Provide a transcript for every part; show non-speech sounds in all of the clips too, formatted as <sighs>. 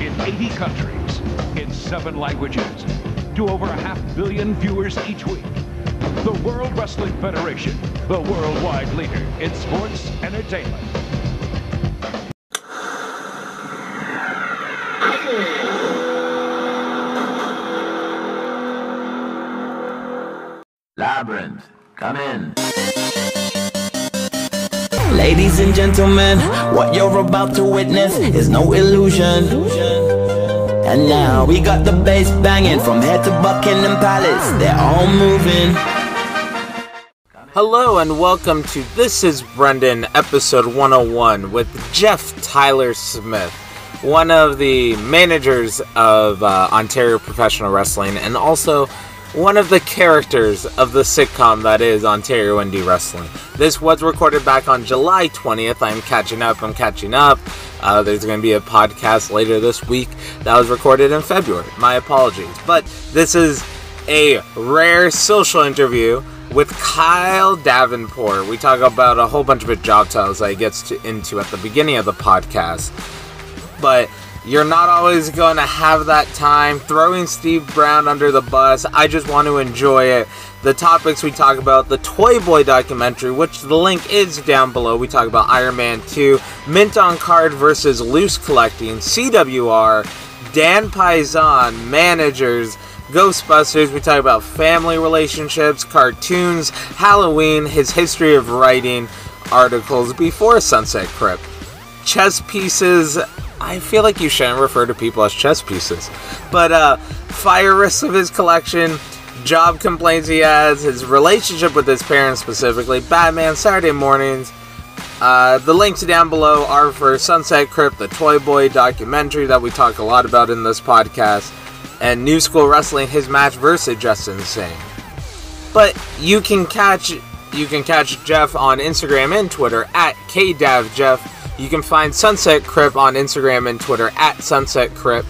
in 80 countries, in seven languages, to over a half billion viewers each week. The World Wrestling Federation, the worldwide leader in sports entertainment. Labyrinth, come in. Ladies and gentlemen, what you're about to witness is no illusion. And now we got the bass banging from head to Buckingham Palace. They're all moving. Hello and welcome to This is Brendan, episode 101, with Jeff Tyler Smith, one of the managers of uh, Ontario Professional Wrestling and also one of the characters of the sitcom that is Ontario Indie Wrestling. This was recorded back on July 20th. I'm catching up, I'm catching up. Uh, there's going to be a podcast later this week that was recorded in February. My apologies. But this is a rare social interview with Kyle Davenport. We talk about a whole bunch of job titles that he gets to, into at the beginning of the podcast. But you're not always going to have that time throwing Steve Brown under the bus. I just want to enjoy it. The topics we talk about, the Toy Boy documentary, which the link is down below. We talk about Iron Man 2, Mint on Card versus Loose Collecting, CWR, Dan Paisan, managers, Ghostbusters. We talk about family relationships, cartoons, Halloween, his history of writing articles before Sunset Crypt, chess pieces, I feel like you shouldn't refer to people as chess pieces. But uh, fire risks of his collection, job complaints he has, his relationship with his parents specifically, Batman, Saturday mornings. Uh, the links down below are for Sunset Crypt, the Toy Boy documentary that we talk a lot about in this podcast, and New School Wrestling, his match versus Justin Sane. But you can catch you can catch Jeff on Instagram and Twitter at KDavJeff. You can find Sunset Crypt on Instagram and Twitter at Sunset Crypt,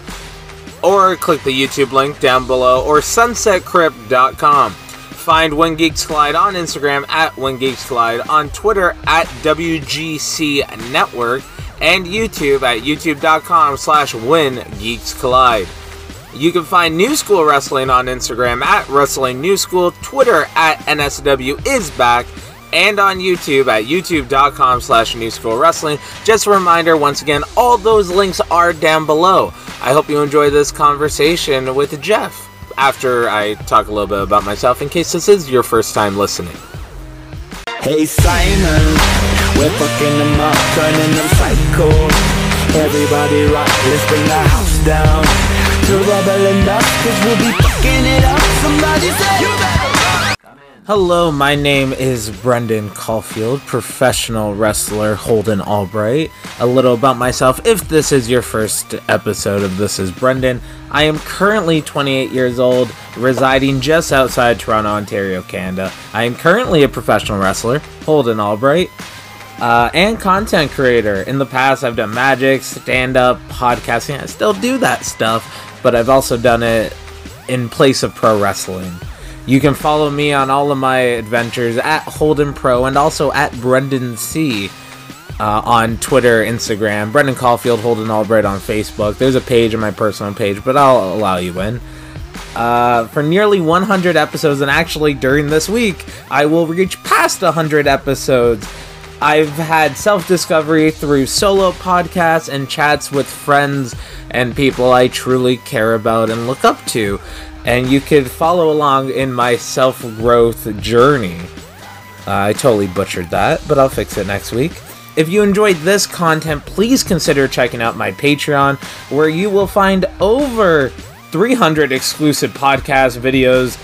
or click the YouTube link down below, or sunsetcrypt.com. Find When Geeks Collide on Instagram at When Geeks Collide, on Twitter at WGC Network, and YouTube at youtube.com slash When Geeks Collide. You can find New School Wrestling on Instagram at Wrestling New School, Twitter at NSW is back, and on YouTube at youtube.com slash New School Wrestling. Just a reminder, once again, all those links are down below. I hope you enjoy this conversation with Jeff after I talk a little bit about myself in case this is your first time listening. Hey Simon, we're fucking them up, turning them psycho. Everybody rock, let's bring the house down. To rebel and us, cause we'll be fucking it up. Somebody say. Hello, my name is Brendan Caulfield, professional wrestler Holden Albright. A little about myself if this is your first episode of This is Brendan. I am currently 28 years old, residing just outside Toronto, Ontario, Canada. I am currently a professional wrestler, Holden Albright, uh, and content creator. In the past, I've done magic, stand up, podcasting. I still do that stuff, but I've also done it in place of pro wrestling. You can follow me on all of my adventures at Holden Pro and also at Brendan C. Uh, on Twitter, Instagram, Brendan Caulfield, Holden Albright on Facebook. There's a page on my personal page, but I'll allow you in. Uh, for nearly 100 episodes, and actually during this week, I will reach past 100 episodes. I've had self discovery through solo podcasts and chats with friends and people I truly care about and look up to and you could follow along in my self growth journey. Uh, I totally butchered that, but I'll fix it next week. If you enjoyed this content, please consider checking out my Patreon, where you will find over 300 exclusive podcast videos,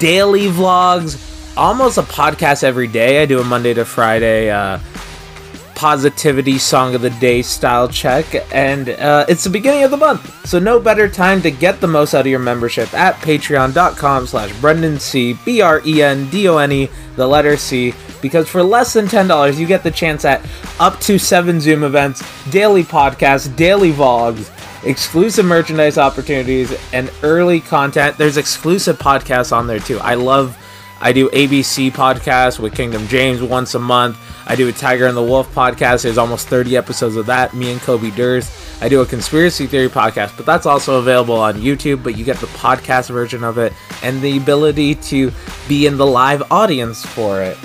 daily vlogs, almost a podcast every day. I do a Monday to Friday uh, positivity song of the day style check and uh, it's the beginning of the month so no better time to get the most out of your membership at patreon.com slash brendan c b-r-e-n-d-o-n-e the letter c because for less than $10 you get the chance at up to seven zoom events daily podcasts daily vlogs exclusive merchandise opportunities and early content. There's exclusive podcasts on there too. I love I do ABC podcast with Kingdom James once a month. I do a Tiger and the Wolf podcast. There's almost 30 episodes of that. Me and Kobe Durst. I do a conspiracy theory podcast, but that's also available on YouTube. But you get the podcast version of it and the ability to be in the live audience for it.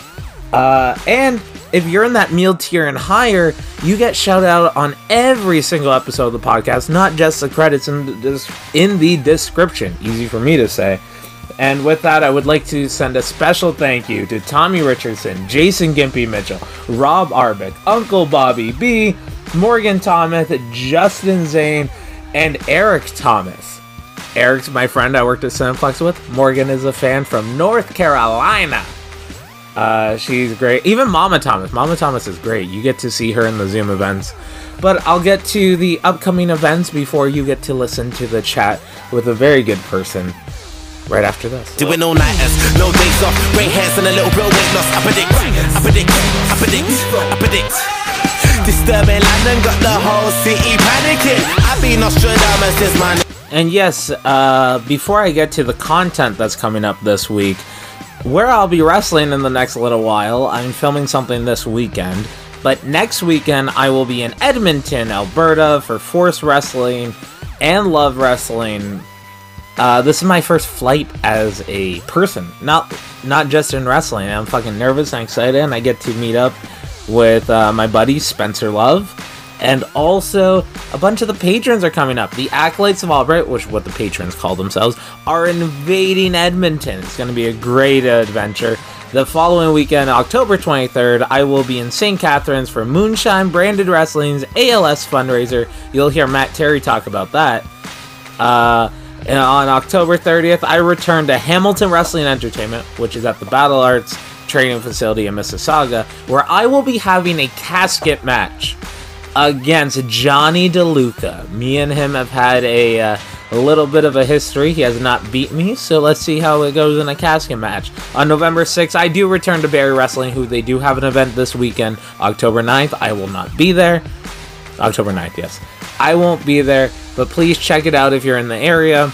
Uh, and if you're in that meal tier and higher, you get shout out on every single episode of the podcast, not just the credits in the, in the description. Easy for me to say. And with that, I would like to send a special thank you to Tommy Richardson, Jason Gimpy Mitchell, Rob Arbick, Uncle Bobby B, Morgan Thomas, Justin Zane, and Eric Thomas. Eric's my friend I worked at Cineplex with. Morgan is a fan from North Carolina. Uh, she's great. Even Mama Thomas. Mama Thomas is great. You get to see her in the Zoom events. But I'll get to the upcoming events before you get to listen to the chat with a very good person right after this. Doing all nighters, no days off, grey hairs and a little weight loss. I predict, I predict, I predict, I predict. Disturbing London got the whole city panicking. I've been Nostradamus since my. And yes, uh, before I get to the content that's coming up this week, where I'll be wrestling in the next little while, I'm filming something this weekend. But next weekend, I will be in Edmonton, Alberta for Force Wrestling and Love Wrestling. Uh, this is my first flight as a person, not not just in wrestling. I'm fucking nervous and excited, and I get to meet up with uh, my buddy Spencer Love, and also a bunch of the patrons are coming up. The Acolytes of Albright, which what the patrons call themselves, are invading Edmonton. It's going to be a great adventure. The following weekend, October 23rd, I will be in St. Catharines for Moonshine Branded Wrestling's ALS fundraiser. You'll hear Matt Terry talk about that. Uh, and on October 30th, I return to Hamilton Wrestling Entertainment, which is at the Battle Arts training facility in Mississauga, where I will be having a casket match against Johnny DeLuca. Me and him have had a, uh, a little bit of a history. He has not beat me, so let's see how it goes in a casket match. On November 6th, I do return to Barrie Wrestling, who they do have an event this weekend. October 9th, I will not be there. October 9th, yes. I won't be there, but please check it out if you're in the area.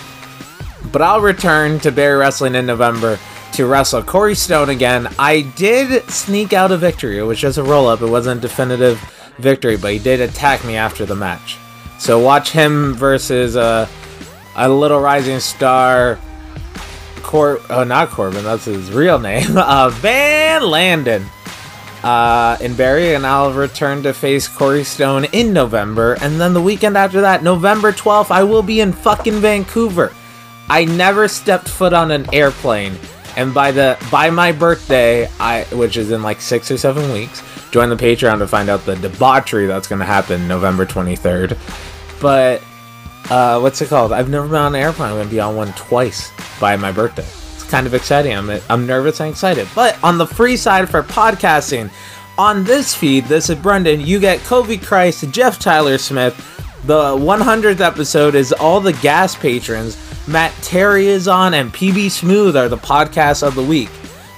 But I'll return to Barrie Wrestling in November to wrestle Corey Stone again. I did sneak out a victory. It was just a roll up, it wasn't a definitive victory, but he did attack me after the match. So watch him versus uh, a little rising star. Cor- oh, not Corbin, that's his real name. <laughs> Uh, Van Landon uh, in Barrie, and I'll return to face Corey Stone in November. And then the weekend after that, November 12th, I will be in fucking Vancouver. I never stepped foot on an airplane, and by the by my birthday, I which is in like six or seven weeks, join the Patreon to find out the debauchery that's going to happen November 23rd. But uh, what's it called? I've never been on an airplane. I'm going to be on one twice by my birthday kind of exciting. I'm, I'm nervous and excited. But on the free side for podcasting, on this feed, this is Brendan, you get Kobe Christ, Jeff Tyler Smith. The 100th episode is all the gas patrons. Matt Terry is on, and PB Smooth are the podcast of the week.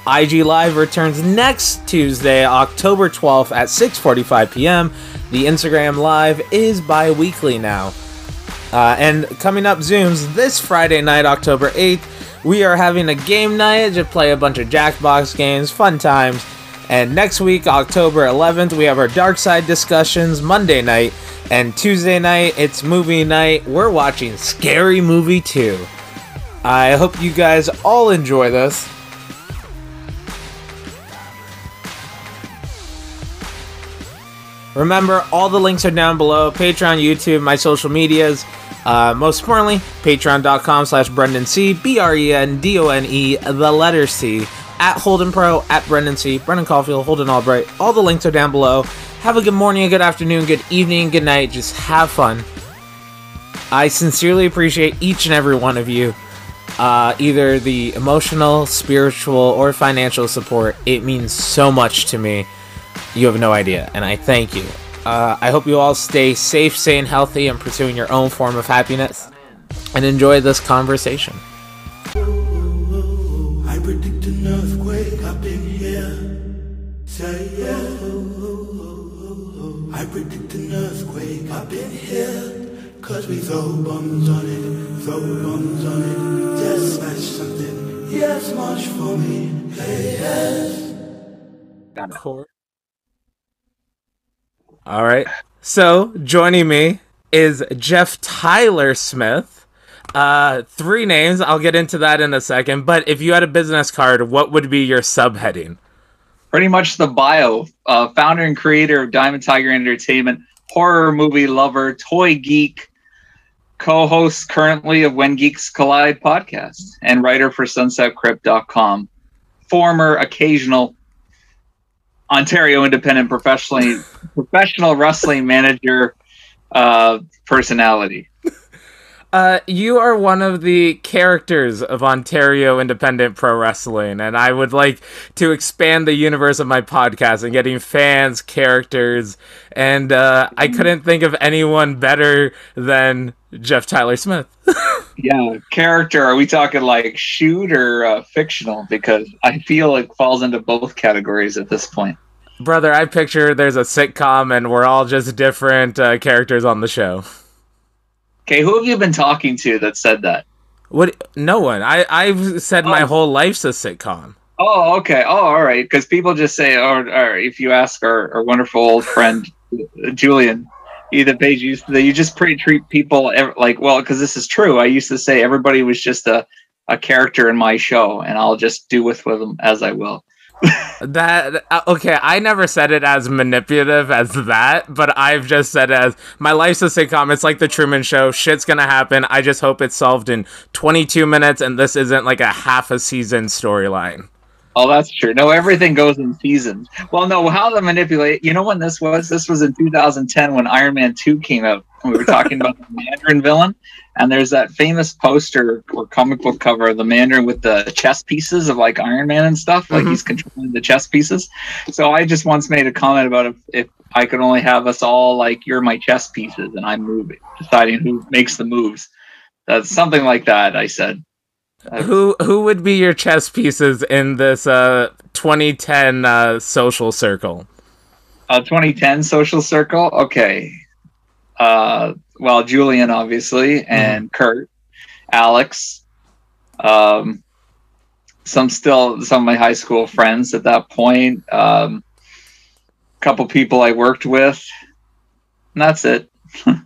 IG Live returns next Tuesday, October 12th at 6:45 p.m. The Instagram Live is bi-weekly now. Uh, and coming up Zooms this Friday night, October 8th, we are having a game night to play a bunch of Jackbox games, fun times. And next week, October 11th, we have our Dark Side discussions Monday night. And Tuesday night, it's movie night. We're watching Scary Movie 2. I hope you guys all enjoy this. Remember, all the links are down below Patreon, YouTube, my social medias. Uh, most importantly, patreon.com slash Brendan C, B R E N D O N E, the letter C, at Holden Pro, at Brendan C, Brendan Caulfield, Holden Albright. All the links are down below. Have a good morning, a good afternoon, good evening, good night. Just have fun. I sincerely appreciate each and every one of you. Uh, either the emotional, spiritual, or financial support. It means so much to me. You have no idea, and I thank you. Uh, I hope you all stay safe, sane, healthy, and pursuing your own form of happiness. And enjoy this conversation. I predict an earthquake up in here. Say yeah. I predict an earthquake up in here. Cause we throw bombs on it, throw bombs on it. Just smash something Yes, much for me. Hey, yes. All right. So joining me is Jeff Tyler Smith. Uh, three names. I'll get into that in a second. But if you had a business card, what would be your subheading? pretty much the bio. Uh, founder and creator of Diamond Tiger Entertainment, horror movie lover, toy geek, co-host currently of When Geeks Collide podcast, and writer for SunsetCrypt.com. Former occasional Ontario Independent professionally professional wrestling manager uh, personality. Uh, you are one of the characters of Ontario Independent Pro Wrestling, and I would like to expand the universe of my podcast and getting fans, characters, and uh, I couldn't think of anyone better than Jeff Tyler Smith. <laughs> Yeah, character. Are we talking like shoot or uh, fictional? Because I feel it falls into both categories at this point. Brother, I picture there's a sitcom and we're all just different uh, characters on the show. Okay, who have you been talking to that said that? What? No one. I I've said my Oh. whole life's a sitcom. Oh, okay. Oh, all right. Because people just say, oh, or if you ask our, our wonderful old friend uh, Either page used you just pretty treat people like well, because this is true. I used to say everybody was just a a character in my show, and I'll just do with with them as I will. <laughs> That uh, okay? I never said it as manipulative as that, but I've just said as my life's a sitcom. It's like the Truman Show. Shit's gonna happen. I just hope it's solved in 22 minutes, and this isn't like a half a season storyline. Oh, that's true. No, everything goes in seasons. Well, no, how to manipulate. You know when this was? This was in 2010 when Iron Man 2 came out. And we were talking about the Mandarin villain. And there's that famous poster or comic book cover of the Mandarin with the chess pieces of like Iron Man and stuff. Like Mhm. he's controlling the chess pieces. So I just once made a comment about if, if I could only have us all like, you're my chess pieces and I'm moving, deciding who makes the moves. That's something like that, I said. Who who would be your chess pieces in this uh 2010 uh, social circle? Uh, 2010 social circle. Okay. Uh, well, Julian, obviously, and Kurt, Alex, um, some still some of my high school friends at that point. Um, a couple people I worked with. And that's it. <laughs>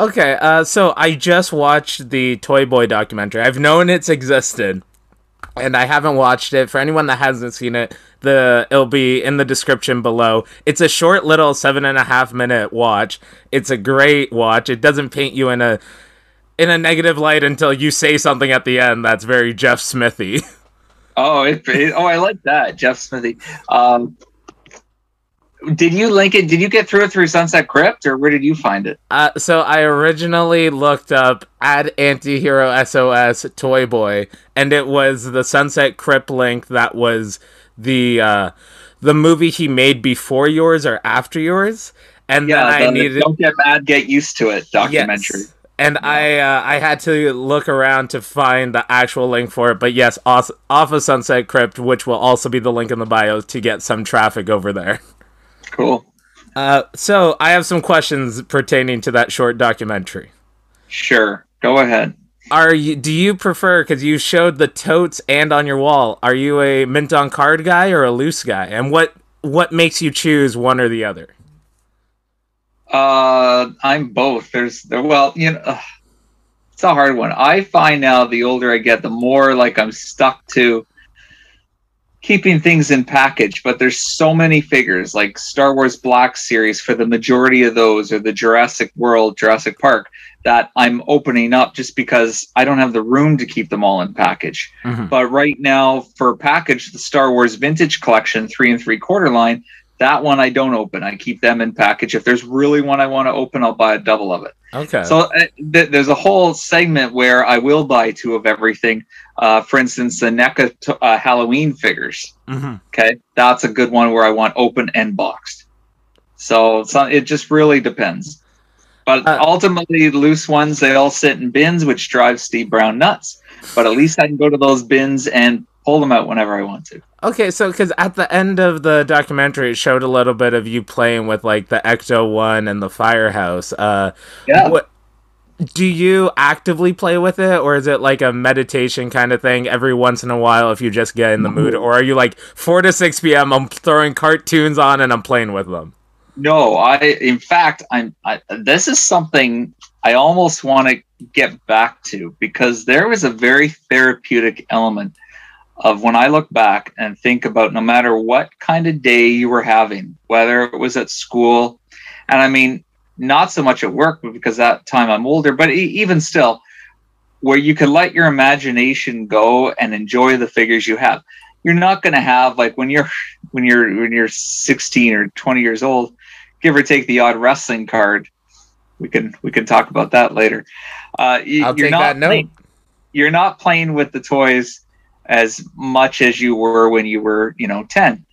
Okay, uh, so I just watched the Toy Boy documentary. I've known it's existed, and I haven't watched it. For anyone that hasn't seen it, the it'll be in the description below. It's a short little seven and a half minute watch. It's a great watch. It doesn't paint you in a in a negative light until you say something at the end that's very Jeff Smithy. <laughs> Oh, it, it- oh, I like that, Jeff Smithy. Um, did you link it? Did you get through it through Sunset Crypt, or where did you find it? Uh, so I originally looked up add antihero SOS Toy Boy, and it was the Sunset Crypt link that was the uh, the movie he made before yours or after yours, and Yeah, then I the needed "Don't Get Mad, Get Used to It" documentary. Yes. And I uh, I had to look around to find the actual link for it, but yes, off, off of Sunset Crypt, which will also be the link in the bio to get some traffic over there. Cool. Uh, so I have some questions pertaining to that short documentary. Sure. Go ahead. Are you? Do you prefer? Because you showed the totes and on your wall. Are you a mint on card guy or a loose guy? And what what makes you choose one or the other? Uh, I'm both. There's well, you know, ugh, it's a hard one. I find now the older I get, the more like I'm stuck to keeping things in package. But there's so many figures, like Star Wars Black Series for the majority of those, or the Jurassic World, Jurassic Park, that I'm opening up just because I don't have the room to keep them all in package. Mhm. But right now, for package, the Star Wars Vintage Collection three and three quarter line, that one I don't open. I keep them in package. If there's really one I want to open, I'll buy a double of it. Okay. So uh, th- there's a whole segment where I will buy two of everything. Uh, for instance, the NECA t- uh, Halloween figures. Mhm. Okay, that's a good one where I want open and boxed. So, so it just really depends. But Uh, ultimately, loose ones they all sit in bins, which drives Steve Brown nuts. But at least I can go to those bins and pull them out whenever I want to. Okay, so because at the end of the documentary, it showed a little bit of you playing with like the Ecto One and the Firehouse. Uh, Yeah. What do you actively play with it or is it like a meditation kind of thing every once in a while if you just get in the mood or are you like 4 to 6 p.m i'm throwing cartoons on and i'm playing with them No, I in fact I'm I, this is something I almost want to get back to because there was a very therapeutic element of when I look back and think about no matter what kind of day you were having, whether it was at school, and I mean not so much at work, but because that time I'm older, but even still, where you could let your imagination go and enjoy the figures you have. You're not going to have like when you're when you're when you're 16 or 20 years old, give or take the odd wrestling card. We can we can talk about that later. Uh, I'll you're take not that note. playing- you're not playing with the toys as much as you were when you were you know 10.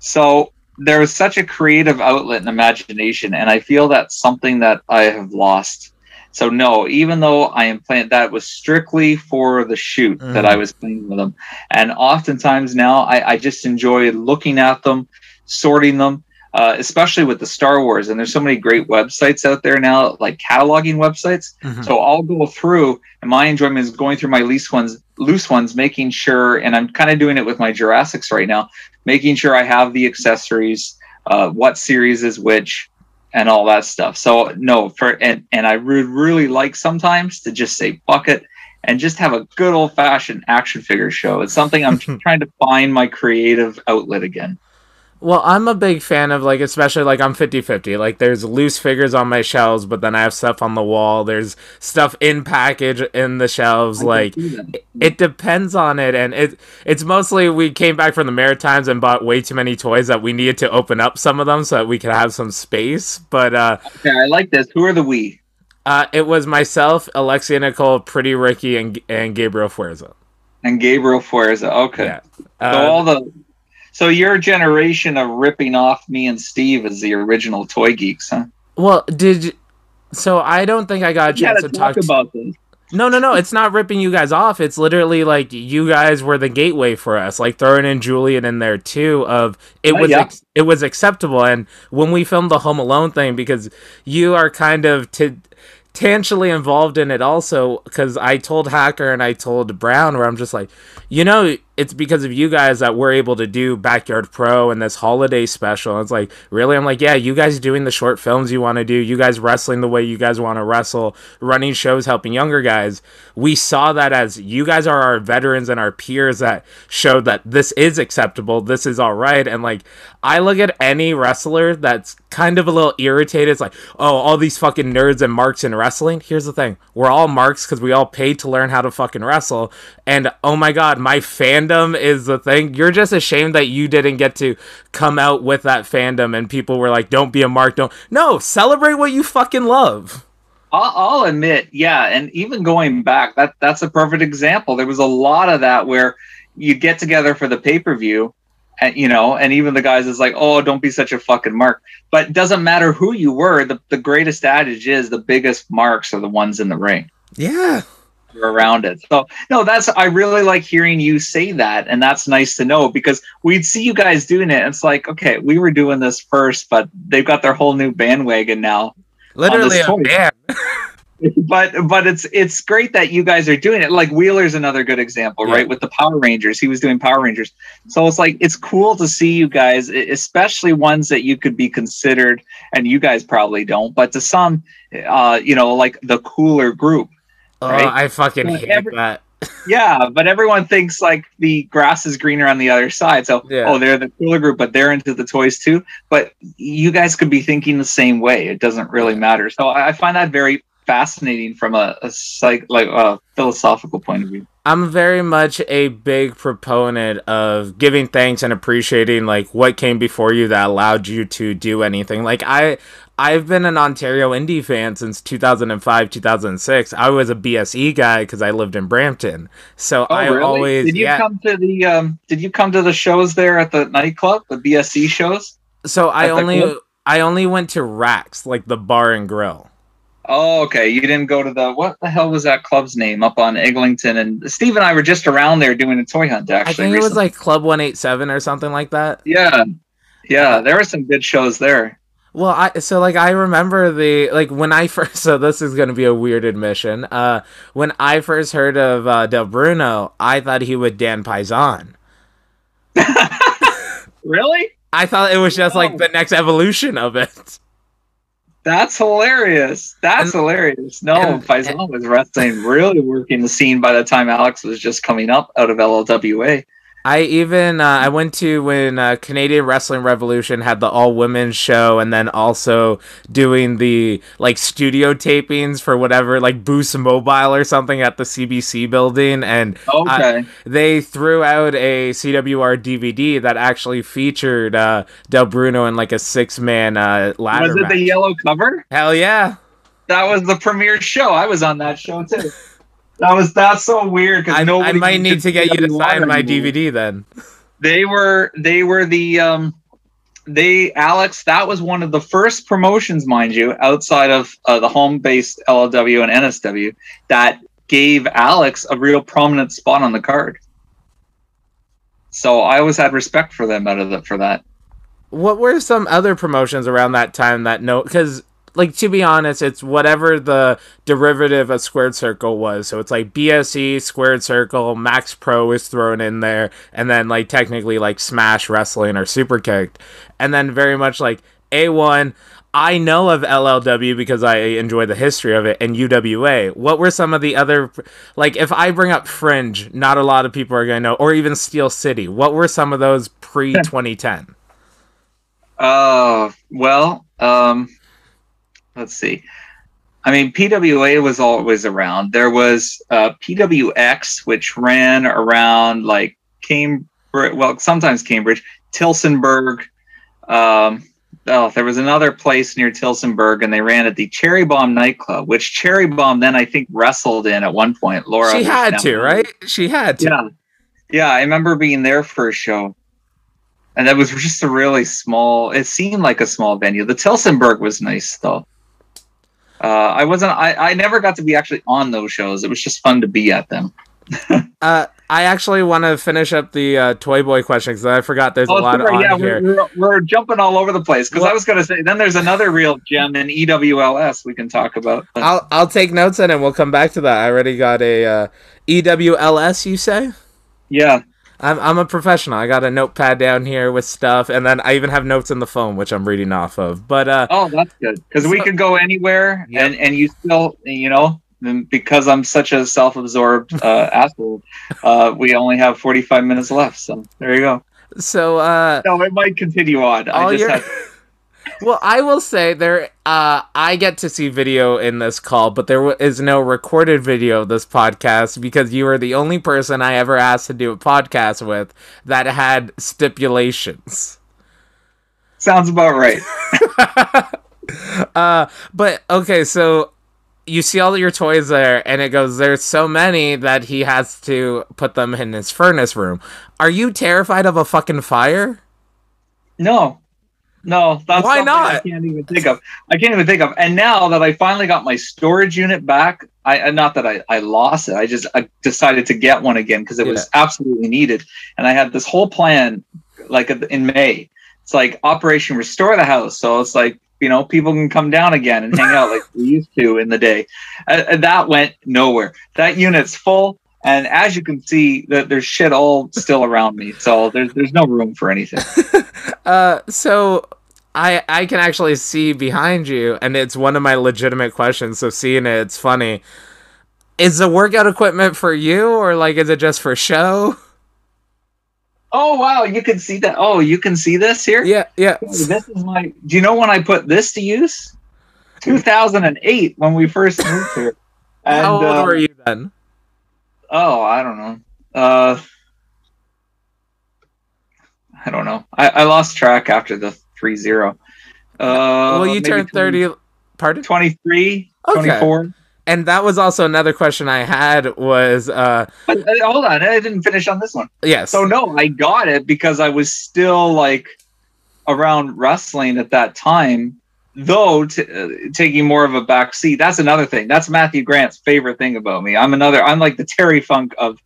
So there was such a creative outlet and imagination, and I feel that's something that I have lost. So no, even though I am playing, that was strictly for the shoot mm. that I was playing with them, and oftentimes now I, I just enjoy looking at them, sorting them, uh, especially with the Star Wars. And there's so many great websites out there now, like cataloging websites. So I'll go through, and my enjoyment is going through my loose ones, loose ones, making sure, and I'm kind of doing it with my Jurassics right now, making sure I have the accessories, uh, what series is which, and all that stuff. So no, for and and I would really like sometimes to just say bucket and just have a good old fashioned action figure show. It's something I'm <laughs> trying to find my creative outlet again. Well, I'm a big fan of like, especially like I'm 50 50. Like, there's loose figures on my shelves, but then I have stuff on the wall. There's stuff in package in the shelves. Like, it, depends on it. And it it's mostly we came back from the Maritimes and bought way too many toys that we needed to open up some of them so that we could have some space. But uh, Okay, I like this. Who are the we? uh, it was myself, Alexia Nicole, Pretty Ricky, and, and Gabriel Fuerza. And Gabriel Fuerza. Okay. Yeah. So Uh, all the so your generation of ripping off me and Steve is the original toy geeks, huh? well, did you, so I don't think I got a chance to talk talk to about this. No, no, no. It's not ripping you guys off. It's literally like you guys were the gateway for us. Like throwing in Julian in there too. Of it Oh, was yeah. ex- it was acceptable. And when we filmed the Home Alone thing, because you are kind of t- tangentially involved in it also. Because I told Hacker and I told Brown, where I'm just like, you know, it's because of you guys that we're able to do Backyard Pro and this holiday special. And it's like, really? I'm like, yeah, you guys doing the short films you want to do, you guys wrestling the way you guys want to wrestle, running shows, helping younger guys. We saw that as you guys are our veterans and our peers that showed that this is acceptable, this is all right. And like, I look at any wrestler that's kind of a little irritated. It's like, oh, all these fucking nerds and marks in wrestling. Here's the thing we're all marks because we all paid to learn how to fucking wrestle. And oh my god, my fandom is the thing. You're just ashamed that you didn't get to come out with that fandom and people were like, don't be a mark. Don't. No, celebrate what you fucking love. I'll, I'll admit, yeah, and even going back, that that's a perfect example. There was a lot of that where you get together for the pay per view, and you know, and even the guys is like, "Oh, don't be such a fucking mark." But it doesn't matter who you were. The the greatest adage is the biggest marks are the ones in the ring Yeah. Around it. So no, that's I really like hearing you say that, and that's nice to know because we'd see you guys doing it. And it's like, okay, we were doing this first, but they've got their whole new bandwagon now Literally a man. <laughs> but but it's it's great that you guys are doing it. Like Wheeler's another good example, Yeah. right? With the Power Rangers, he was doing Power Rangers. So it's like it's cool to see you guys, especially ones that you could be considered, and you guys probably don't, but to some, uh, you know, like the cooler group. Oh, Right? I fucking Well, hate every- that. <laughs> Yeah, but everyone thinks like the grass is greener on the other side. So Yeah. oh, they're the cooler group, but they're into the toys too. But you guys could be thinking the same way. It doesn't really matter. So I I find that very fascinating from a, a psych like a philosophical point of view. I'm very much a big proponent of giving thanks and appreciating like what came before you that allowed you to do anything. Like I I've been an Ontario indie fan since 2005, 2006. I was a BSE guy cuz I lived in Brampton. So I always Oh, did you yeah. come to the um did you come to the shows there at the nightclub, the BSE shows? so I only club? I only went to Racks, like the bar and grill. Oh, okay. You didn't go to the what the hell was that club's name up on Eglinton? And Steve and I were just around there doing a toy hunt. Actually, I think it was like Club 187 or something like that. yeah, yeah. There were some good shows there. Well, I so like I remember the like when I <laughs> first so this is gonna be a weird admission. Uh, when I first heard of uh, Del Bruno, I thought he would Dan Paisan. <laughs> Really? I thought it was just like the next evolution of it. That's hilarious. That's hilarious. No, and- Faisal was wrestling, really working the scene by the time Alex was just coming up out of LLWA. I even uh, I went to when uh, Canadian Wrestling Revolution had the all women's show, and then also doing the like studio tapings for whatever like Boost Mobile or something at the CBC building, and Okay. they threw out a CWR DVD that actually featured uh, Del Bruno in like a six man uh, ladder was it match. the yellow cover? Hell yeah! That was the premiere show. I was on that show too. That was that's so weird I, because I might need to get you to sign my DVD then. They were they were the um they Alex that was one of the first promotions mind you outside of uh, the home based LLW and NSW that gave Alex a real prominent spot on the card. So I always had respect for them out of the, for that. What were some other promotions around that time that no? Because like to be honest, it's whatever the derivative of Squared Circle was. So it's like BSE, Squared Circle, Max Pro is thrown in there, and then like technically like Smash Wrestling or Superkicked, and then very much like A1. I know of LLW because I enjoy the history of it and UWA. What were some of the other like if I bring up Fringe, not a lot of people are going to know or even Steel City. What were some of those pre <laughs> 2010? Uh, well, um, let's see. I mean, PWA was always around. There was uh, PWX, which ran around like Cambridge, well, sometimes Cambridge, Tillsonburg. Um, oh, there was another place near Tillsonburg, and they ran at the Cherry Bomb nightclub, which Cherry Bomb then I think wrestled in at one point. Laura, She had to, right? She had to. Yeah. Yeah, I remember being there for a show. And that was <laughs> just a really small it seemed like a small venue. The Tillsonburg was nice though. Uh, I wasn't I, I never got to be actually on those shows. It was just fun to be at them. <laughs> Uh, I actually want to finish up the uh, Toy Boy question because I forgot there's a lot sorry, on yeah, here. we're, we're, jumping all over the place because Well- I was going to say then there's another real gem in EWLS we can talk about. but- I'll I'll take notes on it. and We'll come back to that. I already got a uh, EWLS. You say? yeah, I'm I'm a professional. I got a notepad down here with stuff, and then I even have notes in the phone which I'm reading off of. But uh, Oh, that's good because we So- could go anywhere, Yep. and and you still, you know, because I'm such a self-absorbed uh, <laughs> asshole, uh, we only have 45 minutes left. So there you go. so uh, No, it might continue on. all I just your have, <laughs> well, I will say there. Uh, I get to see video in this call, but there w- is no recorded video of this podcast because you are the only person I ever asked to do a podcast with that had stipulations. sounds about right. <laughs> <laughs> Uh, but okay, so you see all your toys there, and it goes, "There's so many that he has to put them in his furnace room." Are you terrified of a fucking fire? No, no, that's Why not? I can't even think of. I can't even think of. And now that I finally got my storage unit back, I not that I, I lost it. I just I decided to get one again because it was absolutely needed. And I had this whole plan, like in May. It's like Operation Restore the House. So it's like you know people can come down again and hang out like <laughs> we used to in the day. And that went nowhere. That unit's full. And as you can see, that there's shit all still around me, so there's there's no room for anything. <laughs> Uh, so I I can actually see behind you, and it's one of my legitimate questions. So seeing it, it's funny. Is the workout equipment for you, or like is it just for show? Oh wow, you can see that. Oh, you can see this here. Yeah, yeah. This is my. Do you know when I put this to use? 2008 when we first moved here. <laughs> And, How old uh, were you then? Oh, I don't know. Uh, I don't know. I, I lost track after the three zero. Uh, well, you turned 20 thirty. Pardon? 23, Okay. 24. And that was also another question I had. Was uh But uh, hold on, I didn't finish on this one. yes. So no, I got it because I was still like around wrestling at that time, though t- uh, taking more of a back seat. That's another thing. That's Matthew Grant's favorite thing about me. I'm another. I'm like the Terry Funk of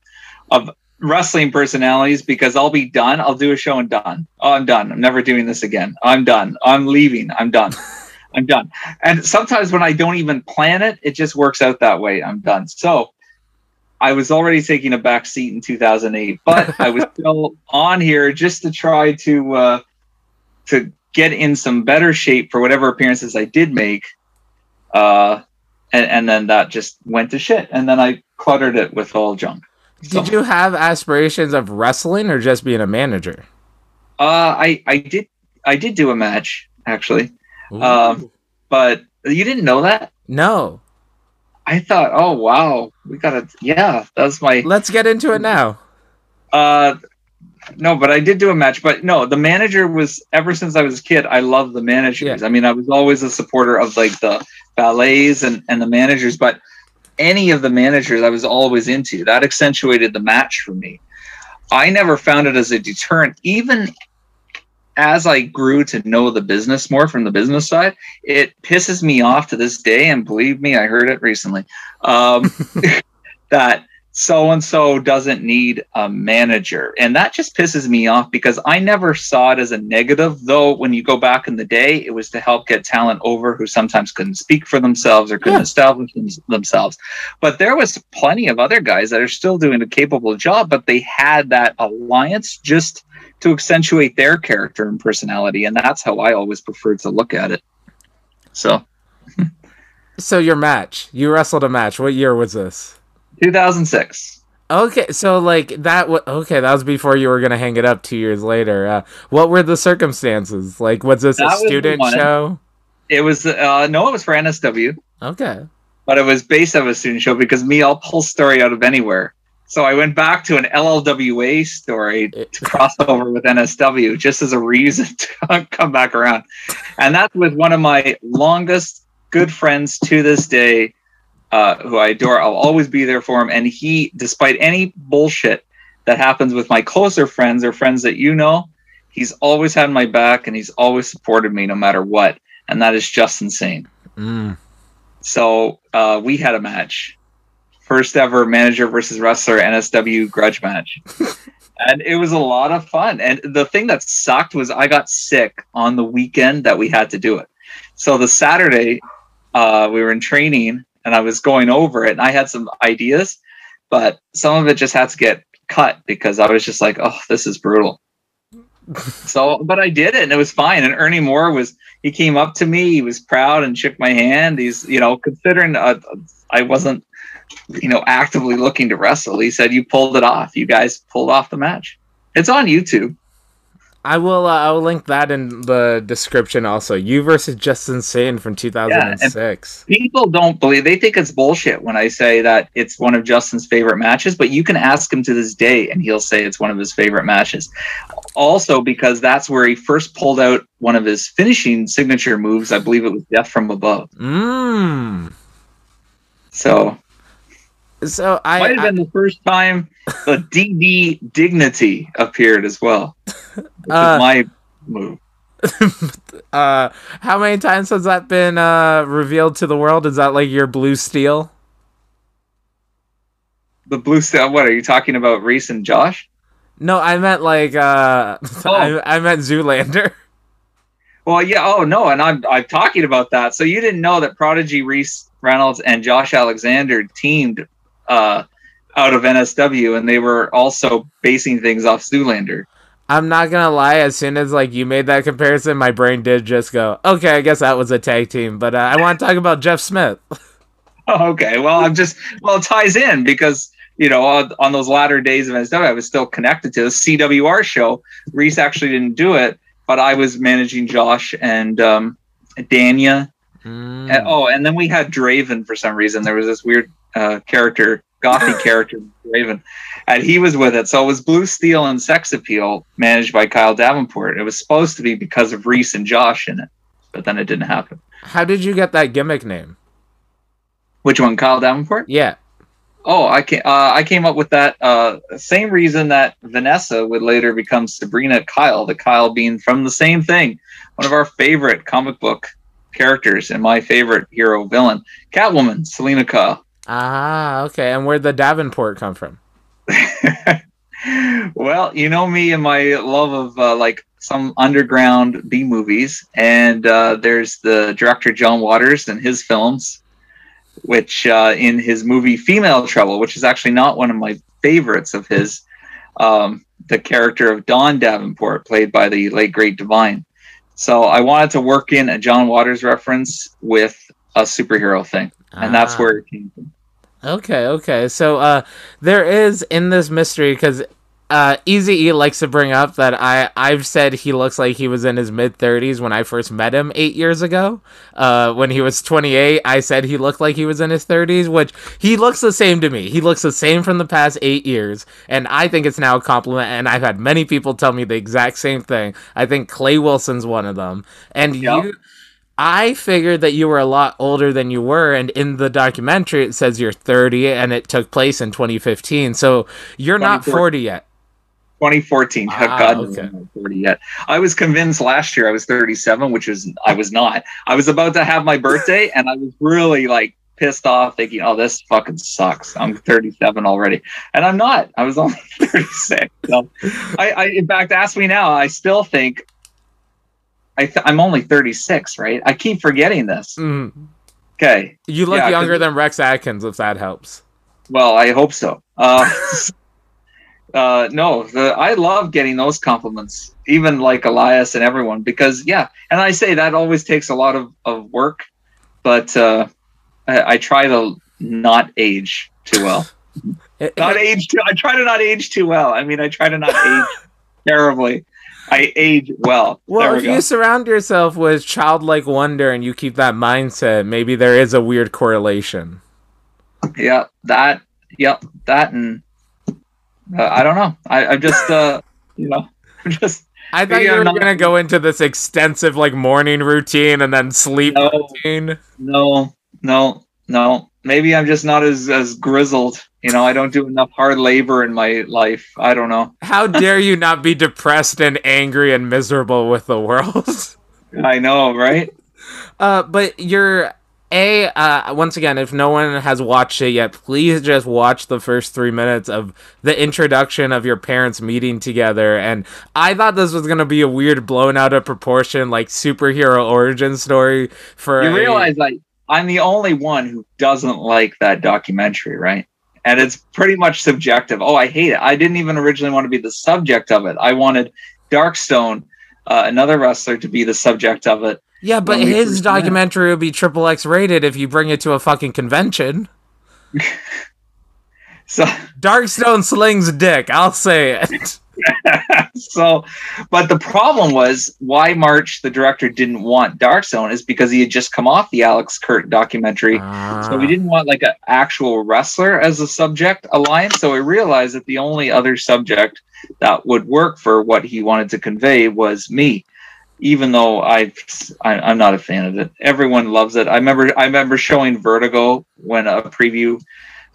of wrestling personalities because I'll be done. I'll do a show and done. Oh, I'm done. I'm never doing this again. I'm done. I'm leaving. I'm done. <laughs> I'm done. And sometimes when I don't even plan it, it just works out that way. I'm done. So I was already taking a back seat in 2008, but I was <laughs> still on here just to try to uh, to get in some better shape for whatever appearances I did make. Uh, and, and then that just went to shit. And then I cluttered it with all junk. Did you have aspirations of wrestling or just being a manager? Uh, I I did I did do a match actually, Ooh. um, but you didn't know that. no. I thought, oh wow, we gotta yeah, that's my Let's get into it now. uh no, but I did do a match. But no, the manager was ever since I was a kid. I love the managers. Yeah. I mean, I was always a supporter of like the valets and and the managers. But any of the managers, I was always into. That accentuated the match for me. I never found it as a deterrent, even as I grew to know the business more from the business side. It pisses me off to this day, and believe me, I heard it recently. Um, <laughs> that so and so doesn't need a manager. And that just pisses me off because I never saw it as a negative, though when you go back in the day, it was to help get talent over who sometimes couldn't speak for themselves or couldn't Yeah. establish them- themselves. But there was plenty of other guys that are still doing a capable job, but they had that alliance just to accentuate their character and personality. And that's how I always preferred to look at it. So <laughs> So your match, you wrestled a match. What year was this? 2006. Okay, so like that. wa okay, that was before you were gonna hang it up two years later. Uh, what were the circumstances? Like, was this That a was student show? It was, uh, no, it was for NSW. Okay. but it was based on a student show because me, I'll pull story out of anywhere. So I went back to an LLWA story <laughs> to cross over with NSW just as a reason <laughs> to come back around. And that's with one of my longest good friends to this day, uh, who I adore. I'll always be there for him. And he, despite any bullshit that happens with my closer friends or friends that you know, he's always had my back and he's always supported me no matter what. And that is just insane. Mm. So uh, we had a match, first ever manager versus wrestler NSW grudge match, <laughs> and it was a lot of fun. And the thing that sucked was I got sick on the weekend that we had to do it. So the Saturday, uh, we were in training, and I was going over it, and I had some ideas, but some of it just had to get cut because I was just like, oh, this is brutal. <laughs> so, but I did it, and it was fine. And Ernie Moore was he came up to me he was proud and shook my hand he's you know considering uh, i wasn't you know actively looking to wrestle he said you pulled it off you guys pulled off the match it's on youtube I will. Uh, I will link that in the description. Also, you versus Justin Sane from 2006. people don't believe they think it's bullshit when i say that it's one of justin's favorite matches but you can ask him to this day and he'll say it's one of his favorite matches also because that's where he first pulled out one of his finishing signature moves i believe it was death from above Mmm. so So I, might have I been the first time the DD dignity appeared as well. Which Uh, my move. <laughs> uh, how many times has that been uh revealed to the world? Is that like your blue steel? The blue steel. What are you talking about, Reese and Josh? No, I meant like uh, <laughs> Oh. I, I meant Zoolander. <laughs> Well, yeah. Oh no, and I'm I'm talking about that. So you didn't know that Prodigy Reese Reynolds and Josh Alexander teamed uh, out of NSW, and they were also basing things off Zoolander. I'm not gonna lie. As soon as like you made that comparison, my brain did just go, "Okay, I guess that was a tag team." But uh, I want to talk about Jeff Smith. Oh, <laughs> <laughs> okay. Well, I'm just well, it ties in because you know on, on those latter days of NSW, I was still connected to the CWR show. Reese actually didn't do it, but I was managing Josh and um, Dania. Mm. And, oh, and then we had Draven for some reason. There was this weird uh, character, gothy <laughs> character, Raven, and he was with it. So it was Blue Steel and Sex Appeal, managed by Kyle Davenport. It was supposed to be because of Reese and Josh in it, but then it didn't happen. How did you get that gimmick name? Which one, Kyle Davenport? Yeah. Oh, I came. Uh, I came up with that uh, same reason that Vanessa would later become Sabrina Kyle. The Kyle being from the same thing, one of our favorite comic book characters and my favorite hero villain, Catwoman, Selina Kyle. Ah, okay. And where'd the Davenport come from? <laughs> well, you know me and my love of uh, like some underground B movies, and uh, there's the director John Waters and his films, which uh, in his movie Female Trouble, which is actually not one of my favorites of his, um, the character of Dawn Davenport, played by the late great Divine. So I wanted to work in a John Waters reference with a superhero thing, and that's Ah. where it came from. Okay, okay. So uh there is in this mystery because uh Easy E likes to bring up that I I've said he looks like he was in his mid thirties when I first met him eight years ago. Uh when he was twenty eight, I said he looked like he was in his thirties, which he looks the same to me. He looks the same from the past eight years, and I think it's now a compliment. And I've had many people tell me the exact same thing. I think Clay Wilson's one of them, and Yep. you. I figured that you were a lot older than you were, and in the documentary it says you're 30 and it took place in 2015. So you're not 40 yet. 2014. Ah, God okay. I'm not 40 yet. I was convinced last year I was 37, which is I was not. I was about to have my birthday, <laughs> and I was really like pissed off, thinking, "Oh, this fucking sucks. I'm 37 already," and I'm not. I was only <laughs> 36. So, I, I in fact, ask me now. I still think I th- I'm only 36, right? I keep forgetting this. Mm. Okay. You look Yeah, younger than Rex Atkins, if that helps. Well, I hope so. Uh, <laughs> <laughs> uh, no, the, I love getting those compliments, even like Elias and everyone, because yeah, and I say that always takes a lot of, of work, but uh, I, I try to not age too well. <laughs> Not age too. I try to not age too well. I mean, I try to not age terribly. I age well. well, there if we you surround yourself with childlike wonder and you keep that mindset, maybe there is a weird correlation. yeah, that. Yep, that and uh, I don't know. I, I'm just, uh, <laughs> you know, I'm just. I thought you were not- gonna go into this extensive like morning routine and then sleep No. routine. No, no, no. Maybe I'm just not as as grizzled. You know, I don't do enough hard labor in my life. I don't know. <laughs> How dare you not be depressed and angry and miserable with the world? <laughs> I know, right? Uh, but you're a uh, once again, if no one has watched it yet, please just watch the first three minutes of the introduction of your parents meeting together. And I thought this was gonna be a weird, blown out of proportion, like superhero origin story for. You a- realize like I'm the only one who doesn't like that documentary, right? And it's pretty much subjective. Oh, I hate it. I didn't even originally want to be the subject of it. I wanted Darkstone, uh, another wrestler, to be the subject of it. yeah, but his documentary would be triple X rated if you bring it to a fucking convention. <laughs> So Darkstone slings dick. I'll say it. <laughs> <laughs> so but the problem was why march the director didn't want darkstone is because he had just come off the alex kurt documentary so Ah. we didn't want like an actual wrestler as a subject alliance so we realized that the only other subject that would work for what he wanted to convey was me even though I've, I, I'm not a fan of it. Everyone loves it. I remember I remember showing Vertigo when a preview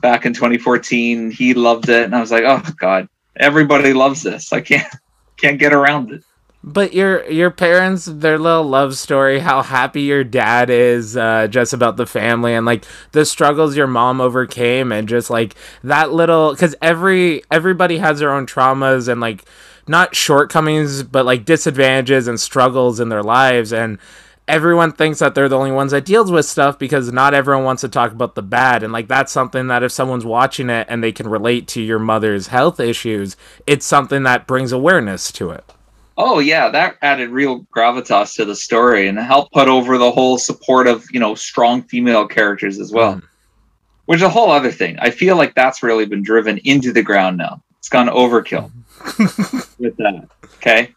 back in 2014. He loved it, and I was like, oh god, everybody loves this. I can't <laughs> can't get around it. But your your parents, their little love story, how happy your dad is, uh, just about the family and like the struggles your mom overcame, and just like that little, because every everybody has their own traumas and like not shortcomings, but like disadvantages and struggles in their lives, and everyone thinks that they're the only ones that deals with stuff because not everyone wants to talk about the bad, and like that's something that if someone's watching it and they can relate to your mother's health issues, it's something that brings awareness to it. Oh yeah, that added real gravitas to the story and helped put over the whole support of you know strong female characters as well, Mm. which is a whole other thing. I feel like that's really been driven into the ground now. It's gone overkill <laughs> with that. Okay,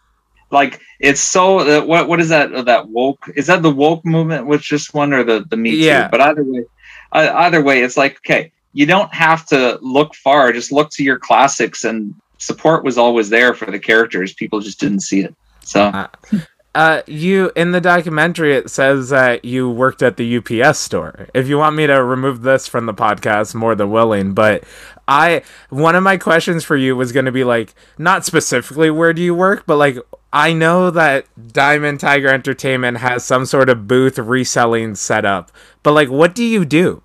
like it's so uh, what what is that uh, that woke is that the woke movement which just one or the the me Yeah. too? But either way, uh, either way, it's like okay, you don't have to look far. Just look to your classics and support was always there for the characters. People just didn't see it. So. Uh, you in the documentary it says that you worked at the UPS store. If you want me to remove this from the podcast, more than willing. But I, one of my questions for you was going to be like, not specifically where do you work, but like I know that Diamond Tiger Entertainment has some sort of booth reselling setup, but like, what do you do?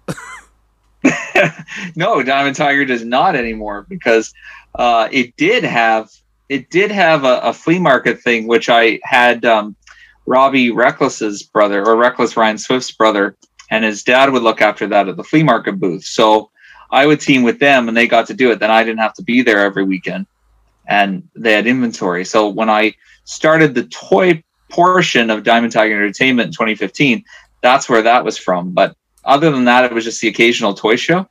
<laughs> no, Diamond Tiger does not anymore because uh, it did have it did have a, a flea market thing, which I had um, Robbie Reckless's brother or Reckless Ryan Swift's brother, and his dad would look after that at the flea market booth. So I would team with them, and they got to do it. Then I didn't have to be there every weekend, and they had inventory. So when I started the toy portion of Diamond Tiger Entertainment in 2015, that's where that was from. But other than that, it was just the occasional toy show.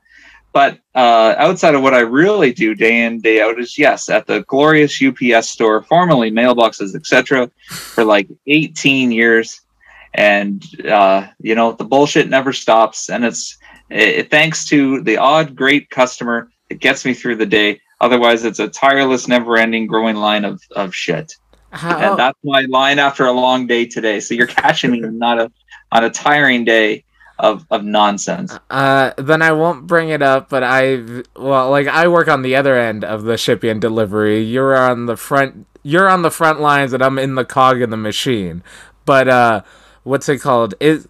But uh, outside of what I really do day in day out is yes, at the glorious UPS store, formerly mailboxes, etc., for like 18 years, and uh, you know the bullshit never stops, and it's it, thanks to the odd great customer that gets me through the day. Otherwise, it's a tireless, never-ending, growing line of of shit. How, And that's my line after a long day today. So you're catching me <laughs> not a on a tiring day of of nonsense. Uh, then I won't bring it up, but I, well, like I work on the other end of the shipping and delivery. You're on the front. You're on the front lines, and I'm in the cog in the machine. But uh, what's it called? Is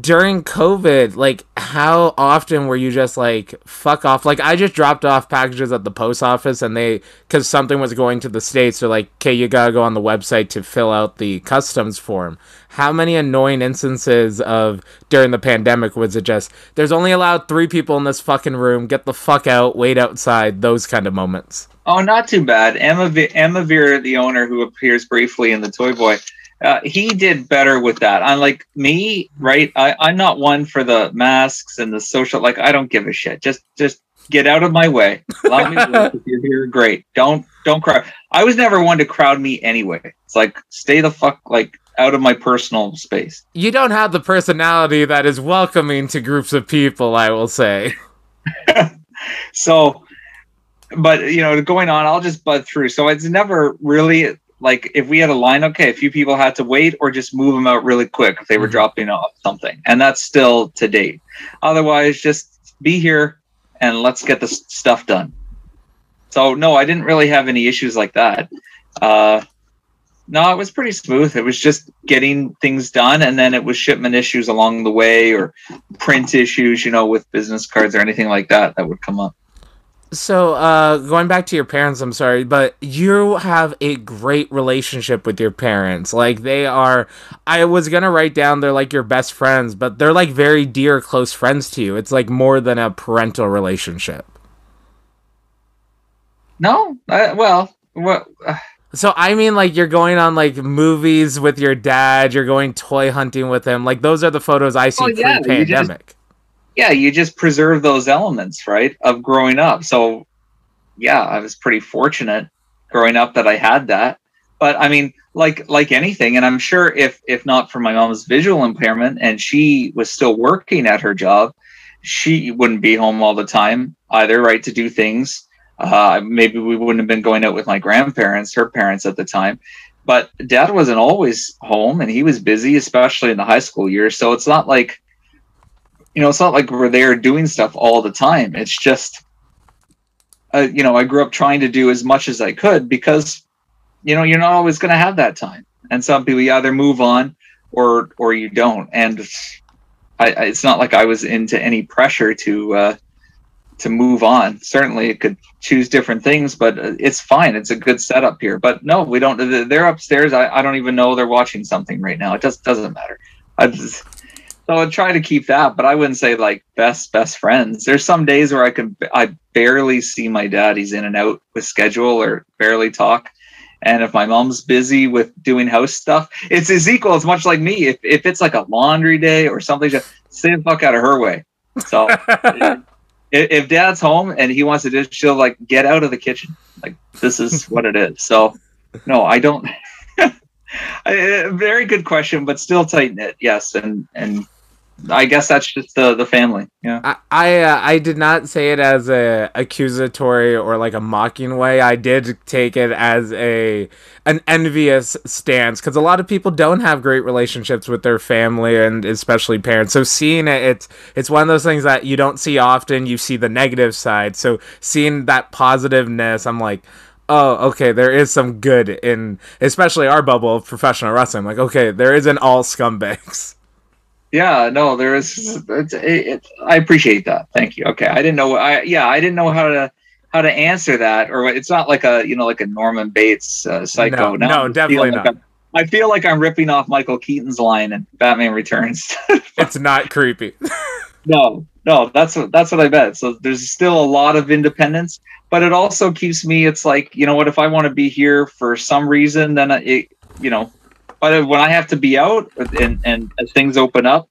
during COVID, like how often were you just like fuck off? Like I just dropped off packages at the post office, and they because something was going to the states, they're like, okay, you gotta go on the website to fill out the customs form. How many annoying instances of during the pandemic was it just there's only allowed three people in this fucking room, get the fuck out, wait outside, those kind of moments. Oh, not too bad. Emma Emma Veer, the owner who appears briefly in the Toy Boy, uh, he did better with that. Unlike me, right? I, I'm not one for the masks and the social. Like I don't give a shit. Just just get out of my way. Allow me work. if you're here, great. Don't don't crowd. I was never one to crowd me anyway. It's like stay the fuck like out of my personal space. You don't have the personality that is welcoming to groups of people, I will say. <laughs> so but you know going on i'll just bud through so it's never really like if we had a line okay a few people had to wait or just move them out really quick if they were Mhm. dropping off something. And that's still to date. Otherwise just be here and let's get this stuff done. So no i didn't really have any issues like that. Uh no it was pretty smooth. It was just getting things done and then it was shipment issues along the way or print issues you know with business cards or anything like that that would come up So, uh, going back to your parents, I'm sorry, but you have a great relationship with your parents. Like, they are, I was gonna write down they're like your best friends, but they're like very dear, close friends to you. It's like more than a parental relationship. No, uh, well, what? Uh, So, I mean, like, you're going on like movies with your dad, you're going toy hunting with him. Like, those are the photos I see Oh, yeah, you pre just- pandemic. Yeah, you just preserve those elements, right, of growing up. So, yeah, I was pretty fortunate growing up that I had that. But I mean, like like anything, and I'm sure if if not for my mom's visual impairment and she was still working at her job, she wouldn't be home all the time either, right, to do things. Uh, maybe we wouldn't have been going out with my grandparents, her parents at the time. But dad wasn't always home and he was busy, especially in the high school years. So it's not like, you know, it's not like we're there doing stuff all the time. It's just, uh, you know, I grew up trying to do as much as I could because, you know, you're not always going to have that time. And some people, you either move on or or you don't. And I, it's not like I was into any pressure to uh, to move on. Certainly, it could choose different things, but uh, it's fine. It's a good setup here. But no, we don't. They're upstairs. I, I don't even know they're watching something right now. It just doesn't matter. I just, so I try to keep that, but I wouldn't say like best best friends. There's some days where I can I barely see my dad. He's in and out with schedule or barely talk. And if my mom's busy with doing house stuff, it's equal. It's much like me. If if it's like a laundry day or something, just stay the fuck out of her way. So <laughs> if, if dad's home and he wants to just she'll like get out of the kitchen. Like this is what it is. So no, I don't. <laughs> Very good question, but still tight knit. Yes, and and I guess that's just the the family. Yeah. I I, uh, I did not say it as a accusatory or like a mocking way. I did take it as a an envious stance because a lot of people don't have great relationships with their family and especially parents. So seeing it, it's it's one of those things that you don't see often. You see the negative side. So seeing that positiveness, I'm like. Oh, okay. There is some good in, especially our bubble of professional wrestling. Like, okay, there isn't all scumbags. Yeah, no, there is. It's, it, it, I appreciate that. Thank you. Okay, I didn't know. I yeah, I didn't know how to how to answer that, or it's not like a you know like a Norman Bates uh, psycho. No, no, definitely like not. I feel like I'm ripping off Michael Keaton's line in Batman Returns. <laughs> It's not creepy. <laughs> no, no, that's what that's what I bet. So there's still a lot of independence, but it also keeps me. It's like you know what? If I want to be here for some reason, then it you know. But when I have to be out and and as things open up,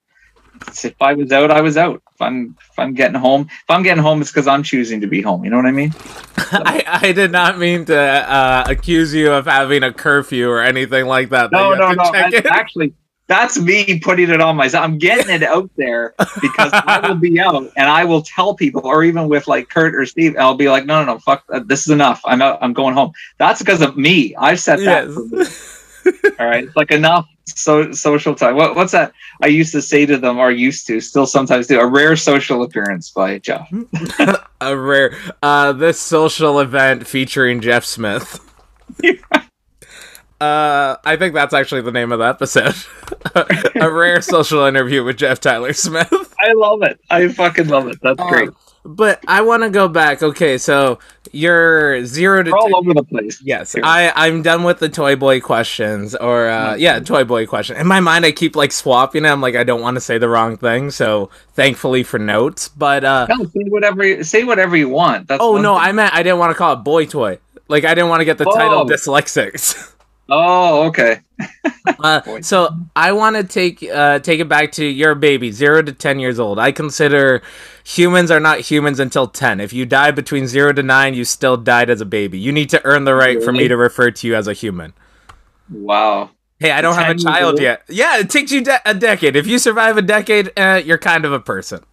if I was out, I was out. If I'm if I'm getting home, if I'm getting home, it's because I'm choosing to be home. You know what I mean? <laughs> I, I did not mean to uh, accuse you of having a curfew or anything like that. that No, you no, no. in. Actually, that's me putting it on myself. I'm getting it out there because I will be <laughs> out and I will tell people, or even with like Kurt or Steve, I'll be like, no, no, no, fuck, this is enough. I'm out. I'm going home. That's because of me. I've set that. Yes. All right, it's like enough so social time. What, what's that? I used to say to them, or used to, still sometimes do. A rare social appearance by Jeff. <laughs> a rare uh this social event featuring Jeff Smith. <laughs> uh I think that's actually the name of the episode. <laughs> a rare <laughs> social interview with Jeff Tyler Smith. I love it. I fucking love it. That's great. But I want to go back. Okay, so you're 0 to We're all 10 over the place. Yes, Here. I I'm done with the toy boy questions or uh, yeah, toy boy question. In my mind, I keep like swapping. it. I'm like I don't want to say the wrong thing, so thankfully for notes. But uh, No, say whatever. you- Say whatever you want. That's oh no, thing. I meant I didn't want to call it boy toy. Like I didn't want to get the title Oh. dyslexics. <laughs> Oh, okay. Uh, <laughs> so I want to take uh, take it back to your baby, zero to ten years old. I consider humans are not humans until ten. If you die between zero to nine, you still died as a baby. You need to earn the right for me to refer to you as a human. Wow. Hey, I don't have a child yet. Yeah, it takes you de- a decade. If you survive a decade, uh, you're kind of a person.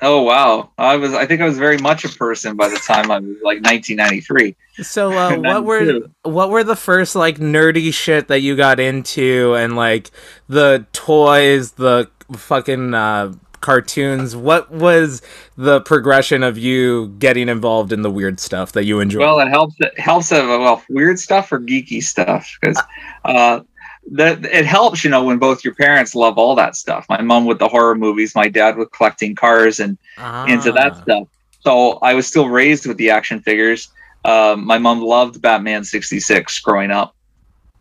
Oh wow. I was. I think I was very much a person by the time I was like 1993. So, uh, <laughs> what were what were the first like nerdy shit that you got into, and like the toys, the fucking uh, cartoons? What was the progression of you getting involved in the weird stuff that you enjoy? Well, it helps. It helps. Of well, weird stuff or geeky stuff because uh, that it helps. You know, when both your parents love all that stuff. My mom with the horror movies. My dad with collecting cars and into that Ah. stuff. So I was still raised with the action figures. Um, my mom loved Batman 66 growing up,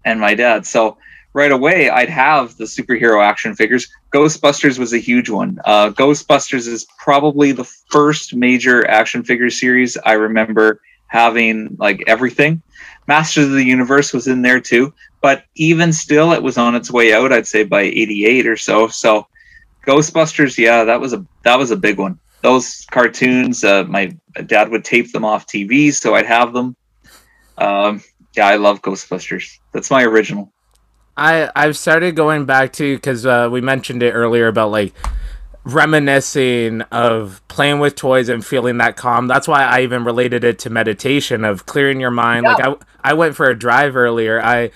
and my dad. So right away, I'd have the superhero action figures. Ghostbusters was a huge one. Uh, Ghostbusters is probably the first major action figure series I remember having like everything. Masters of the Universe was in there too, but even still, it was on its way out. I'd say by '88 or so. So Ghostbusters, yeah, that was a that was a big one. Those cartoons, uh, my dad would tape them off TV, so I'd have them. Um, yeah, I love Ghostbusters. That's my original. I I've started going back to because uh, we mentioned it earlier about like reminiscing of playing with toys and feeling that calm. That's why I even related it to meditation of clearing your mind. Like I went for a drive earlier. I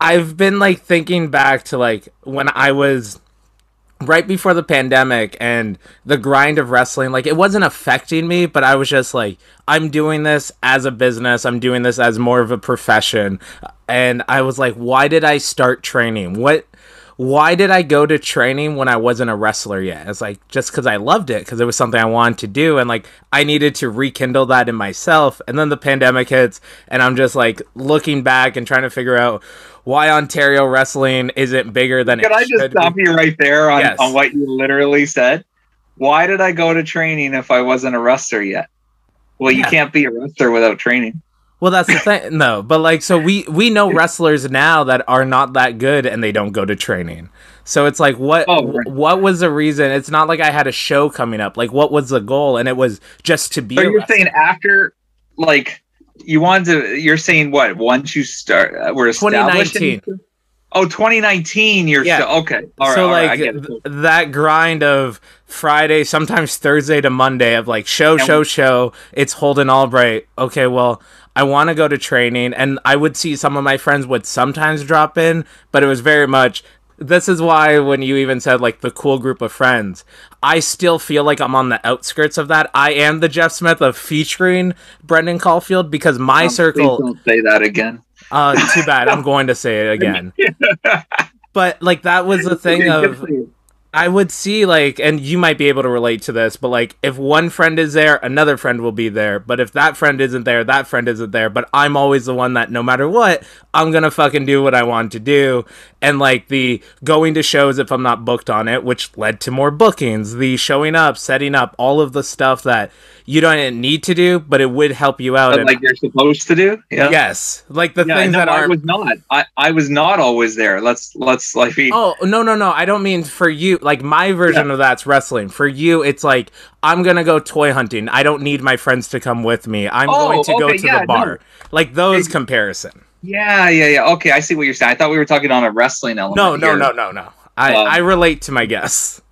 I've been like thinking back to like when I was right before the pandemic and the grind of wrestling like it wasn't affecting me but i was just like i'm doing this as a business. I'm doing this as more of a profession. And i was like why did i start training? What why did i go to training when i wasn't a wrestler yet it's like just because i loved it because it was something i wanted to do and like i needed to rekindle that in myself and then the pandemic hits and i'm just like looking back and trying to figure out why ontario wrestling isn't bigger than Can I just should be. stop you right there on, Yes. on what you literally said? Why did I go to training if I wasn't a wrestler yet? Well, you can't be a wrestler without training. Well, that's the thing. No, but like, so we we know wrestlers now that are not that good and they don't go to training. So it's like, what Oh, right. what was the reason? It's not like I had a show coming up. Like, what was the goal? And it was just to be. So you're wrestler. saying after, like, you wanted to, you're saying what? Once you start, uh, we're 2019. Oh, 2019. You're Yeah. still, okay. All right. so right, like it. th- that grind of Friday, sometimes Thursday to Monday of like show, show, show. It's Holden Albright. Okay, well, I want to go to training, and I would see some of my friends would sometimes drop in, but it was very much. This is why when you even said like the cool group of friends, I still feel like I'm on the outskirts of that. I am the Jeff Smith of featuring Brendan Caulfield because my Um, circle. Don't say that again. Uh, too bad. I'm going to say it <laughs> again. but like that was the thing of. I would see like, and you might be able to relate to this, but like, if one friend is there, another friend will be there. But if that friend isn't there, that friend isn't there. But I'm always the one that, no matter what, I'm gonna fucking do what I want to do. And like the going to shows if I'm not booked on it, which led to more bookings. The showing up, setting up, all of the stuff that you don't need to do, but it would help you out. But like you're supposed to do. Yeah. yes, like the Yeah, things no, that I was not. I, I was not always there. Let's let's like be. Oh no no no! I don't mean for you. Like my version of that's wrestling. For you, it's like I'm gonna go toy hunting. I don't need my friends to come with me. I'm Oh, going to go to yeah, the bar. Like those comparison. Yeah, yeah, yeah. Okay, I see what you're saying. I thought we were talking on a wrestling element. No no here. no no no. I Um, I relate to my guests.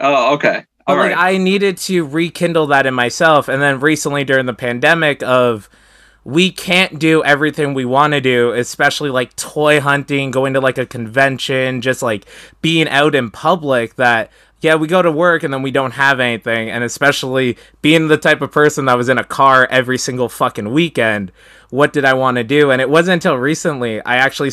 Oh, okay. But All like right. I needed to rekindle that in myself, and then recently during the pandemic of we can't do everything we want to do, especially like toy hunting, going to like a convention, just like being out in public that yeah, we go to work and then we don't have anything, and especially being the type of person that was in a car every single fucking weekend, what did I want to do? And it wasn't until recently I actually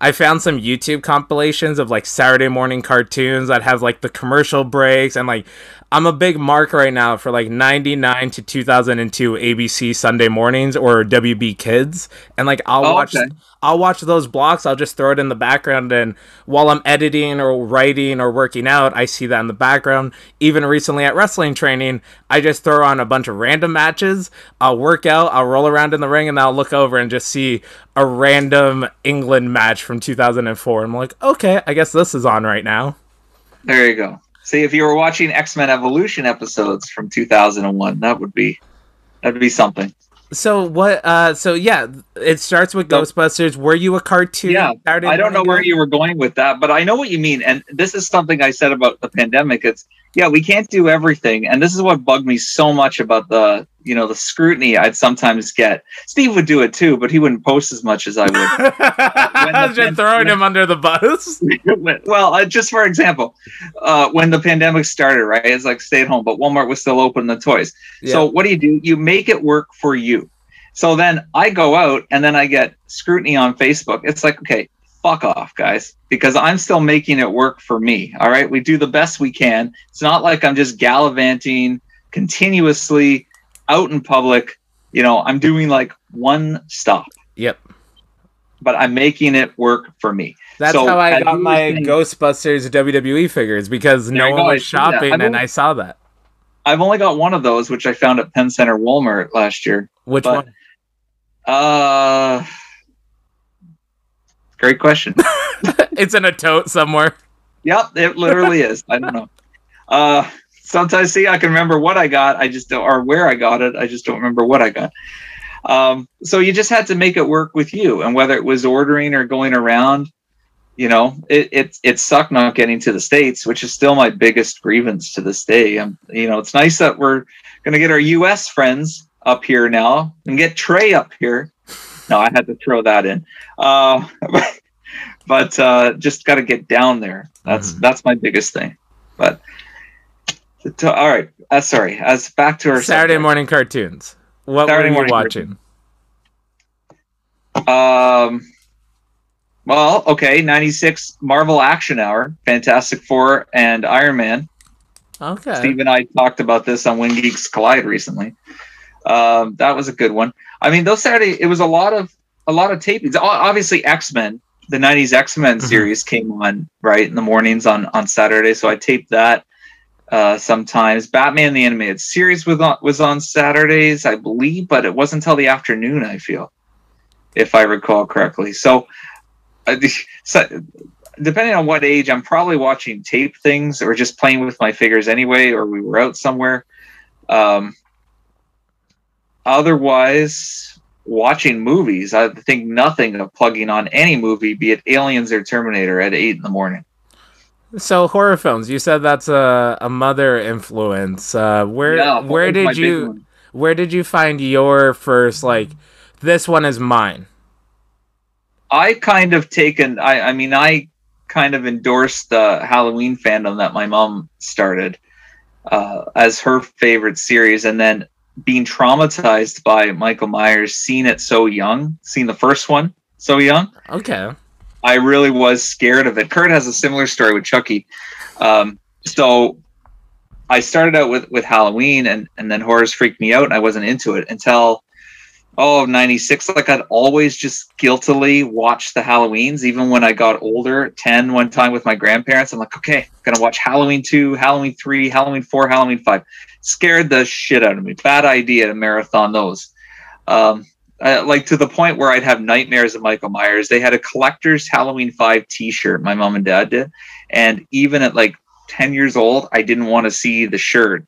I found some YouTube compilations of like Saturday morning cartoons that have like the commercial breaks and like I'm a big mark right now for like 99 to 2002 ABC Sunday mornings or WB Kids and like I'll Oh, watch okay. I'll watch those blocks. I'll just throw it in the background, and while I'm editing or writing or working out, I see that in the background. Even recently at wrestling training, I just throw on a bunch of random matches. I'll work out, I'll roll around in the ring, and I'll look over and just see a random England match from 2004. I'm like, okay, I guess this is on right now. There you go. See, if you were watching X Men Evolution episodes from 2001, that would be that'd be something. So what? Uh, so yeah, it starts with So- Ghostbusters. Were you a cartoon? Yeah, I don't know where you were going with that, but I know what you mean. And this is something I said about the pandemic. It's yeah, we can't do everything, and this is what bugged me so much about the you know the scrutiny I'd sometimes get. Steve would do it too, but he wouldn't post as much as I would. I was just throwing him under the bus. <laughs> well, uh, just for example, uh, when the pandemic started, right? It's like stay at home, but Walmart was still open the toys. So what do you do? You make it work for you. So then I go out and then I get scrutiny on Facebook. It's like, okay, fuck off, guys, because I'm still making it work for me. All right. We do the best we can. It's not like I'm just gallivanting continuously out in public. You know, I'm doing like one stop, Yep. but I'm making it work for me. That's So, how I got my saying- Ghostbusters WWE figures because no one go, was shopping I've and only- I saw that. I've only got one of those, which I found at Pen Centre Walmart last year. Which But- one? Uh, great question. <laughs> It's in a tote somewhere. Yep, it literally is. I don't know. Uh, sometimes, see, I can remember what I got. I just don't, or where I got it. I just don't remember what I got. Um, so you just had to make it work with you, and whether it was ordering or going around, you know, it it it sucked not getting to the states, which is still my biggest grievance to this day. Um, you know, it's nice that we're gonna get our U.S. friends up here now and get Trey up here. No, I had to throw that in. <laughs> Uh, but uh, just got to get down there. That's Mhm. that's my biggest thing. But to, all right, uh, sorry. As back to our Saturday subject. morning cartoons. What Saturday were you watching? Um, well, okay, ninety six Marvel Action Hour, Fantastic Four, and Iron Man. Okay. Steve and I talked about this on When Geeks Collide recently. Um, that was a good one. I mean, those Saturday it was a lot of a lot of tapings. Obviously, X Men, the '90s X Men Mhm. series came on right in the mornings on on Saturday, so I taped that. Uh, sometimes Batman the animated series was on was on Saturdays, I believe, but it wasn't until the afternoon. I feel, if I recall correctly. So, uh, <laughs> so depending on what age, I'm probably watching tape things or just playing with my figures anyway, or we were out somewhere. Um, otherwise, watching movies, I think nothing of plugging on any movie, be it Aliens or Terminator, at eight in the morning. So horror films. You said that's a, a mother influence. Uh, where Yeah, where that was my did you where did you find your first like this one is mine? I kind of taken. I, I mean, I kind of endorsed the Halloween fandom that my mom started uh, as her favorite series, and then being traumatized by Michael Myers, seeing it so young, seeing the first one so young. Okay. I really was scared of it. Kurt has a similar story with Chucky. Um, so I started out with with Halloween, and and then horrors freaked me out, and I wasn't into it until oh 96 like i'd always just guiltily watch the halloweens even when i got older 10 one time with my grandparents. I'm like okay I'm gonna watch halloween 2 halloween 3 halloween 4 halloween 5 scared the shit out of me. Bad idea to marathon those. Um, uh, like to the point where i'd have nightmares of michael myers. They had a collector's halloween 5 t-shirt my mom and dad did. And even at like 10 years old i didn't want to see the shirt.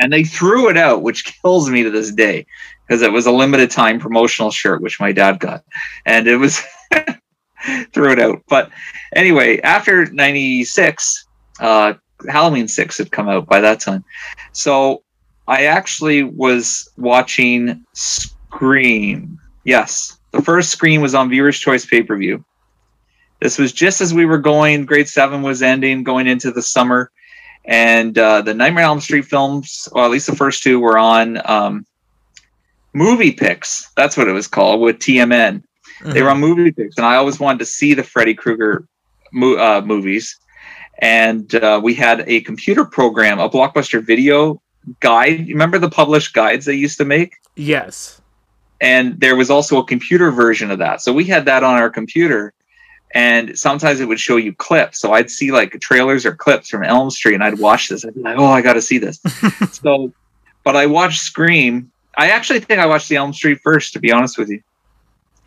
And they threw it out which <laughs> kills me to this day because it was a limited time promotional shirt which my dad got. And it was <laughs> threw it out. But anyway after 96 uh halloween 6 had come out by that time. So i actually was watching scream. Yes the first scream was on viewers choice pay-per-view. This was just as we were going grade 7 was ending going into the summer. And uh, the nightmare on elm street films or at least the first two were on um, Movie Pix. That's what it was called with TMN. Mm-hmm. They were on Movie Pix, and I always wanted to see the Freddy Krueger mo- uh, movies. And uh, we had a computer program, a blockbuster video guide. Remember the published guides they used to make? Yes. And there was also a computer version of that. So we had that on our computer. And sometimes it would show you clips. So I'd see like trailers or clips from Elm Street and I'd watch this. I'd be like, oh, I got to see this. <laughs> so, but I watched Scream I actually think I watched the Elm Street first, to be honest with you.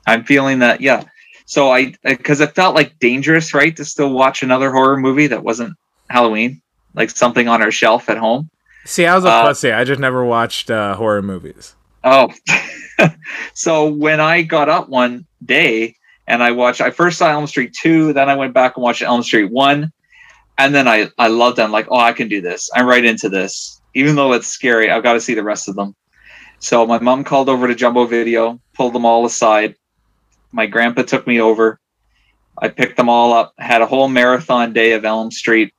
I'm feeling that, yeah. So I, because it felt like dangerous, right, to still watch another horror movie that wasn't Halloween, like something on our shelf at home. See, I was a uh, pussy. I just never watched uh, horror movies. Oh, <laughs> so when I got up one day and I watched, I first saw Elm Street two, then I went back and watched Elm Street one, and then I I loved them. Like, oh, I can do this. I'm right into this, even though it's scary. I've got to see the rest of them. So my mom called over to Jumbo Video, pulled them all aside. My grandpa took me over. I picked them all up, had a whole marathon day of Elm Street.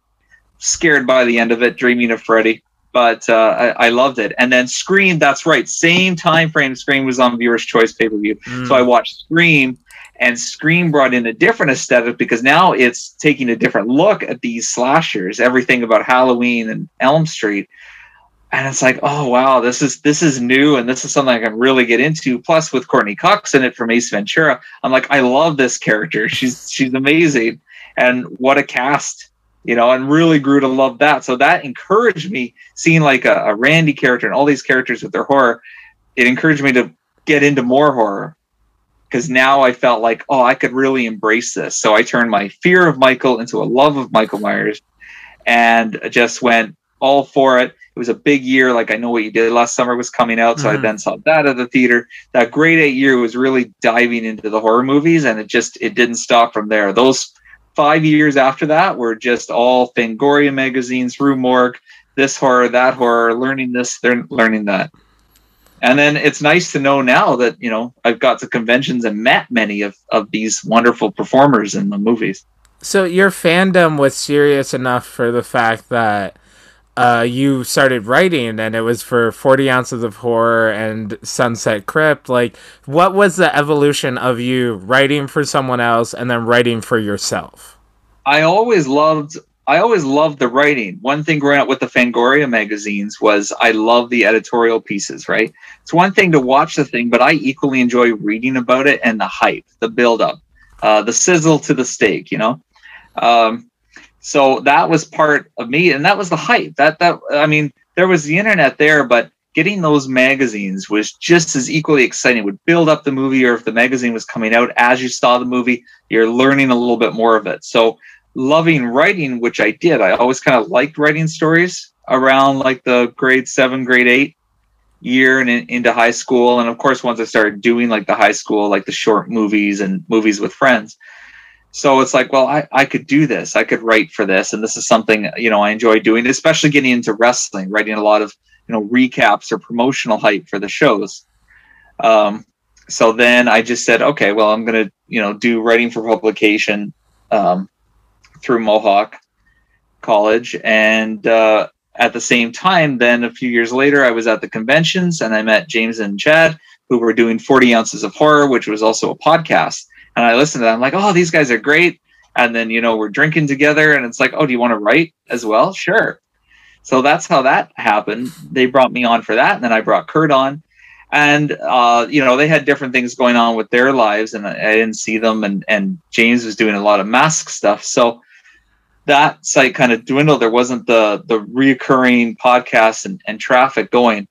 Scared by the end of it, dreaming of Freddy, but uh, I, I, loved it. And then Scream, that's right, same time frame. Scream was on Viewer's Choice pay per view, mm. so I watched Scream, and Scream brought in a different aesthetic because now it's taking a different look at these slashers, everything about Halloween and Elm Street and it's like, oh wow, this is this is new, and this is something I can really get into. Plus, with Courteney Cox in it from Ace Ventura, I'm like, I love this character. <laughs> She's she's amazing, and what a cast, you know, and really grew to love that. So that encouraged me seeing like a, a Randy character and all these characters with their horror. It encouraged me to get into more horror because now I felt like, oh, I could really embrace this. So I turned my fear of Michael into a love of Michael Myers, and just went all for it it was a big year. Like I know what you did last summer was coming out, so mm-hmm. I then saw that at the theater. That grade eight year was really diving into the horror movies, and it just it didn't stop from there. Those five years after that were just all Fangoria magazines, Rue Morgue, this horror, that horror, learning this, they're learning that. And then it's nice to know now that, you know, I've got to conventions and met many of, of these wonderful performers in the movies. So your fandom was serious enough for the fact that uh, you started writing and it was for 40 ounces of horror and sunset crypt. Like what was the evolution of you writing for someone else and then writing for yourself? I always loved i always loved the writing. One thing growing up with the fangoria magazines was i love the editorial pieces right? It's one thing to watch the thing but i equally enjoy reading about it and the hype the build up uh, the sizzle to the steak you know? Um, so that was part of me, and that was the hype. That that I mean, there was the internet there, but getting those magazines was just as equally exciting. It would build up the movie, or if the magazine was coming out as you saw the movie, you're learning a little bit more of it. So loving writing, which I did. I always kind of liked writing stories around like the grade seven, grade eight year and in, into high school. And of course, once I started doing like the high school, like the short movies and movies with friends, so it's like well I, I could do this. I could write for this. And this is something you know i enjoy doing especially getting into wrestling writing a lot of you know recaps or promotional hype for the shows. Um, so then i just said okay well i'm going to you know do writing for publication um, through mohawk college. And uh, at the same time then a few years later i was at the conventions and i met james and chad who were doing 40 ounces of horror which was also a podcast And I listened to them, I'm like, oh, these guys are great. And then, you know, we're drinking together and it's like, oh, do you want to write as well? Sure. So that's how that happened. They brought me on for that. And then I brought Kurt on. And, uh, you know, they had different things going on with their lives and I, I didn't see them. And, and James was doing a lot of mask stuff. So that site kind of dwindled. There wasn't the, the reoccurring podcasts and, and traffic going.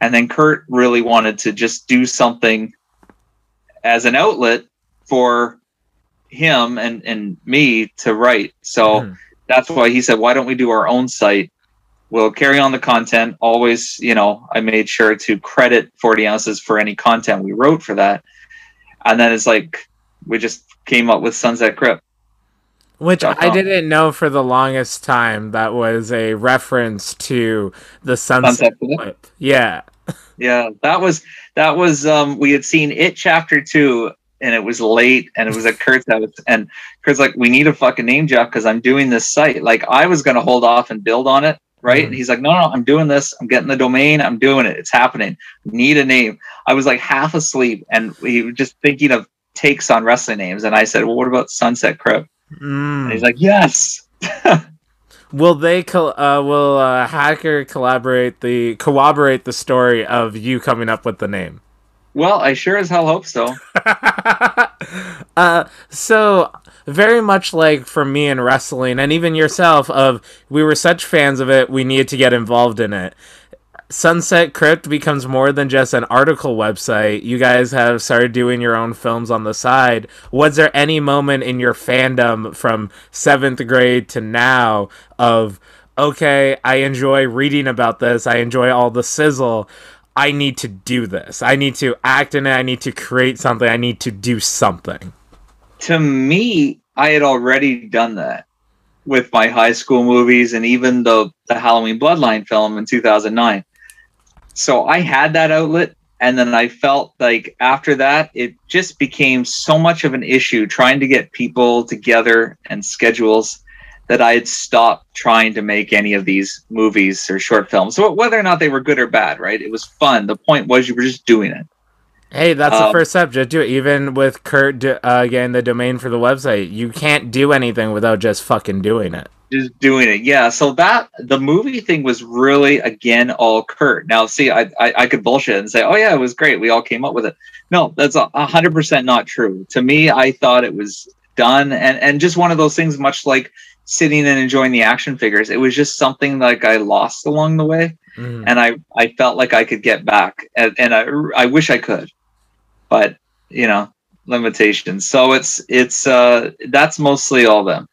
And then Kurt really wanted to just do something as an outlet for him and, and me to write. So Mhm. that's why he said, why don't we do our own site? We'll carry on the content. Always, you know, I made sure to credit 40 ounces for any content we wrote for that. And then it's like, we just came up with Sunset Crypt. Which I didn't know for the longest time that was a reference to the sunset Sunset. Yeah. <laughs> Yeah, that was that was um we had seen it chapter two and it was late and it was at Kurt's house and Kurt's like, We need a fucking name, Jeff, because I'm doing this site. Like I was gonna hold off and build on it, right? Mhm. And he's like, No, no, I'm doing this, I'm getting the domain, I'm doing it, it's happening. Need a name. I was like half asleep and we were just thinking of takes on wrestling names, and I said, Well, what about Sunset Crypt? And Mm. he's like, Yes. <laughs> Will they col- uh, will uh, hacker collaborate the corroborate the story of you coming up with the name? Well, I sure as hell hope so. <laughs> uh, so very much like for me in wrestling and even yourself of we were such fans of it we needed to get involved in it. Sunset crypt becomes more than just an article website. You guys have started doing your own films on the side. Was there any moment in your fandom from seventh grade to now of okay i enjoy reading about this i enjoy all the sizzle I need to do this. I need to act in it. I need to create something. I need to do something. to me, I had already done that with my high school movies and even the the Halloween Bloodline film in 2009. So I had that outlet and then I felt like after that it just became so much of an issue trying to get people together and schedules that I had stopped trying to make any of these movies or short films. So whether or not they were good or bad, right? It was fun. The point was you were just doing it. Hey, that's the Um, first step. Just do it. Even with Kurt uh, getting the domain for the website, you can't do anything without just fucking doing it. just doing it yeah so that the movie thing was really again all kurt now see I, I i could bullshit and say oh yeah it was great we all came up with it no that's hundred percent not true to me i thought it was done and and just one of those things much like sitting and enjoying the action figures. It was just something like i lost along the way Mhm. and i i felt like i could get back and, and i i wish i could but you know limitations. So it's it's uh that's mostly all them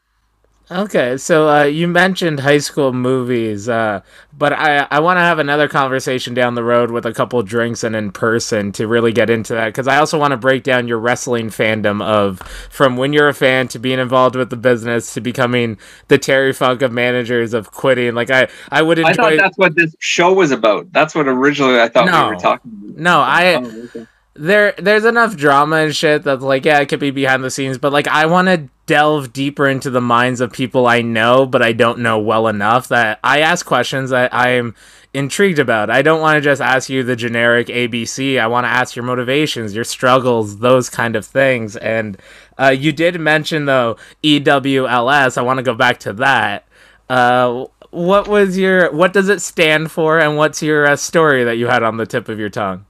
Okay, so uh, you mentioned high school movies, uh, but I, I want to have another conversation down the road with a couple drinks and in person to really get into that because I also want to break down your wrestling fandom of from when you're a fan to being involved with the business to becoming the Terry Funk of managers of quitting. Like I, I would I thought enjoy. that's what this show was about. That's what originally I thought No. we were talking about. No, I Oh, okay. There there's enough drama and shit that's like yeah it could be behind the scenes but like i want to delve deeper into the minds of people i know but i don't know well enough that i ask questions that i'm intrigued about. I don't want to just ask you the generic abc i want to ask your motivations your struggles those kind of things. And uh, you did mention though ewls i want to go back to that. Uh, what was your what does it stand for and what's your uh, story that you had on the tip of your tongue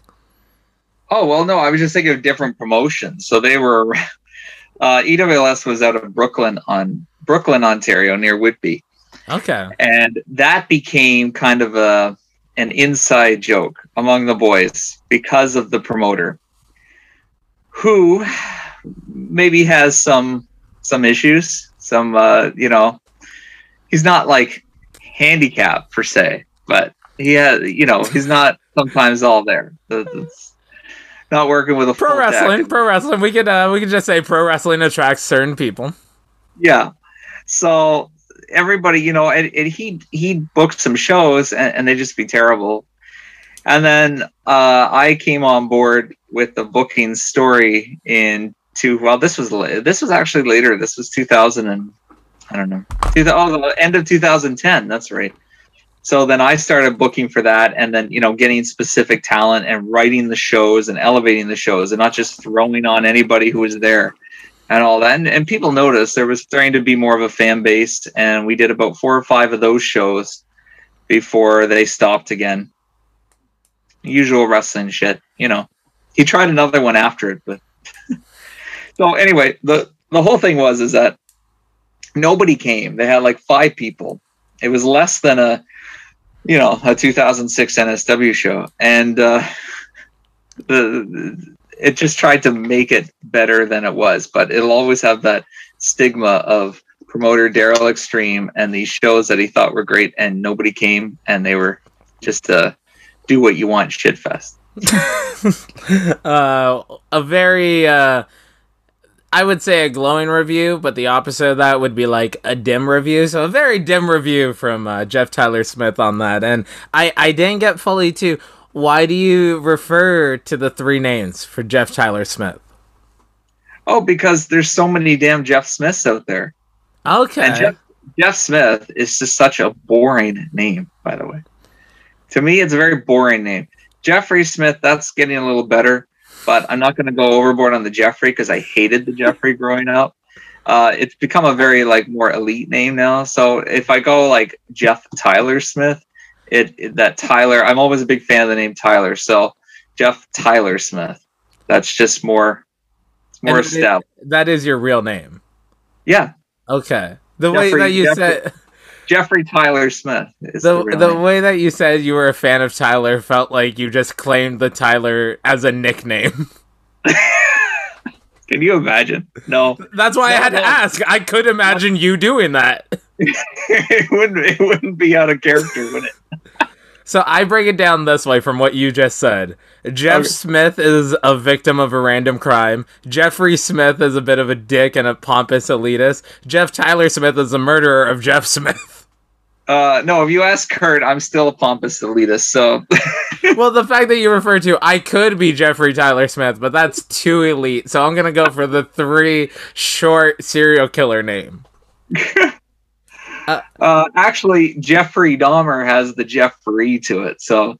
Oh well, no, I was just thinking of different promotions. So they were <laughs> uh, EWLS was out of Brooklin on Brooklin, Ontario, near Whitby, okay and that became kind of a an inside joke among the boys because of the promoter, who maybe has some some issues, some uh, you know, he's not like handicapped per se, but he has you know he's not sometimes all there. The- the- not working with a pro full deck. wrestling pro wrestling we could uh we could just say pro wrestling attracts certain people Yeah. So everybody, you know, and, and he he booked some shows and, and they just be terrible. And then uh, I came on board with the booking story in two. Well, this was this was actually later. This was 2000 and I don't know. two Oh, the end of 2010. That's right. So then I started booking for that, and then you know getting specific talent and writing the shows and elevating the shows, and not just throwing on anybody who was there and all that. And, and people noticed there was starting to be more of a fan base, and we did about four or five of those shows before they stopped again. Usual wrestling shit, you know. He tried another one after it, but <laughs> so anyway, the the whole thing was is that nobody came. They had like five people. It was less than a you know a 2006 NSW show, and uh, the it just tried to make it better than it was. But it'll always have that stigma of promoter Daryl Extreme and these shows that he thought were great, and nobody came, and they were just uh, do what you want shit fest. <laughs> uh, a very uh, I would say a glowing review, but the opposite of that would be like a dim review. So a very dim review from uh, Jeff Tyler Smith on that. And I I didn't get fully to why do you refer to the three names for Jeff Tyler Smith? Oh, because there's so many damn Jeff Smiths out there. Okay. And Jeff, Jeff Smith is just such a boring name, by the way. To me, it's a very boring name. Jeffrey Smith, that's getting a little better, but I'm not going to go overboard on the Jeffrey because I hated the Jeffrey <laughs> growing up. Uh, it's become a very like more elite name now. So if I go like Jeff Tyler Smith, it, it that Tyler, I'm always a big fan of the name Tyler. So Jeff Tyler Smith, that's just more more established. That is your real name. Yeah, Okay. The way that you Jeffrey- said Jeffrey Tyler Smith the, the the way that you said you were a fan of Tyler felt like you just claimed the Tyler as a nickname. <laughs> Can you imagine? No, That's why I No, had to ask. I could imagine you doing that. <laughs> it wouldn't. It wouldn't be out of character, would it? So I break it down this way from what you just said. Jeff Okay. Smith is a victim of a random crime. Jeffrey Smith is a bit of a dick and a pompous elitist. Jeff Tyler Smith is a murderer of Jeff Smith. Uh, no, if you ask Kurt, I'm still a pompous elitist. So <laughs> well, the fact that you refer to I could be Jeffrey Tyler Smith, but that's too elite. So I'm gonna go for the three short serial killer name. <laughs> uh, actually, Jeffrey Dahmer has the Jeffrey to it. So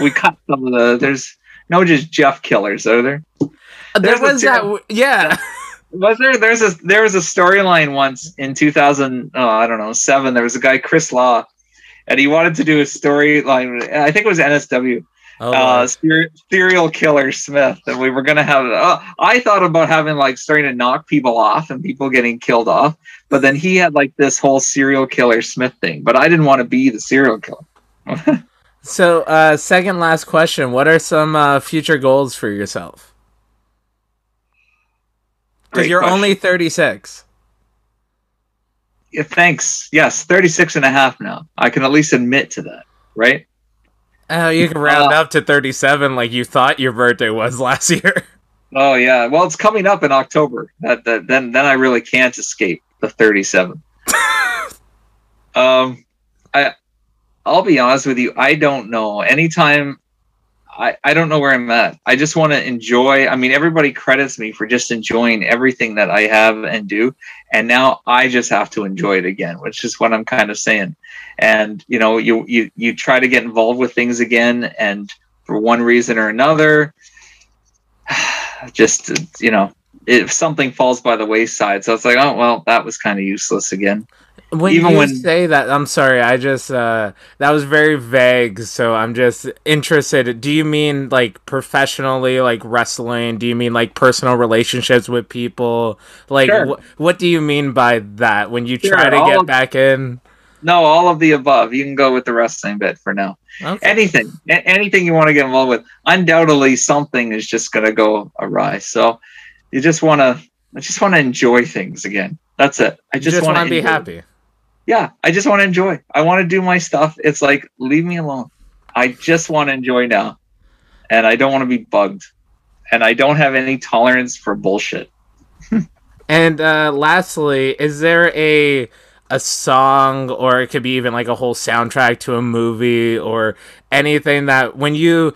we cut some of the. There's no just Jeff killers, are there? There There's was that, yeah. <laughs> Was there? There's a there was a storyline once in 2000. Oh, I don't know seven. There was a guy Chris Law, and he wanted to do a storyline. I think it was NSW. Oh, uh, ser- serial killer Smith, and we were gonna have. Uh, I thought about having like starting to knock people off and people getting killed off, but then he had like this whole serial killer Smith thing. But I didn't want to be the serial killer. <laughs> So, uh, second last question: What are some uh, future goals for yourself? Because you're question. only 36. Yeah, thanks. Yes, 36 and a half now. I can at least admit to that, right? Oh, you can round Uh, up to 37 like you thought your birthday was <laughs> last year. Oh yeah. Well, it's coming up in October. That, that then then I really can't escape the 37. <laughs> um I I'll be honest with you, I don't know. Anytime I, I don't know where I'm at. I just want to enjoy. I mean, everybody credits me for just enjoying everything that I have and do. And now I just have to enjoy it again, which is what I'm kind of saying. And you know, you you you try to get involved with things again, and for one reason or another, <sighs> just you know if something falls by the wayside so it's like oh well that was kind of useless again When Even you when- say that, I'm sorry. I just uh, that was very vague, so I'm just interested. Do you mean like professionally, like wrestling? Do you mean like personal relationships with people? Like, Sure. wh- what do you mean by that? When you Sure, try to get of- back in? no all of the above you can go with the wrestling bit for now Okay. anything a- anything you want to get involved with undoubtedly something is just going to go awry so you just want to i just want to enjoy things again that's it. I just, just want to be happy. yeah i just want to enjoy. I want to do my stuff. It's like leave me alone. I just want to enjoy now. And i don't want to be bugged. And i don't have any tolerance for bullshit. <laughs> And uh, lastly, is there a a song or it could be even like a whole soundtrack to a movie or anything that when you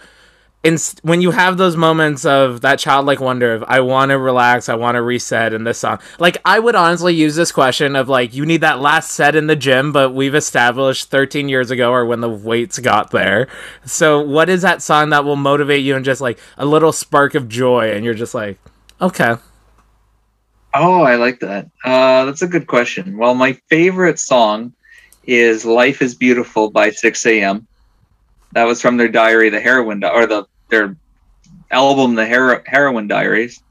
in, when you have those moments of that childlike wonder of I want to relax, I want to reset in this song. Like I would honestly use this question of like you need that last set in the gym, but we've established 13 years ago or when the weights got there. So what is that song that will motivate you and just like a little spark of joy and you're just like, okay. Oh, I like that. Uh, that's a good question. Well, my favorite song is "Life Is Beautiful" by Six AM. That was from their diary, the Heroin, or the their album, the Hero- Heroin Diaries.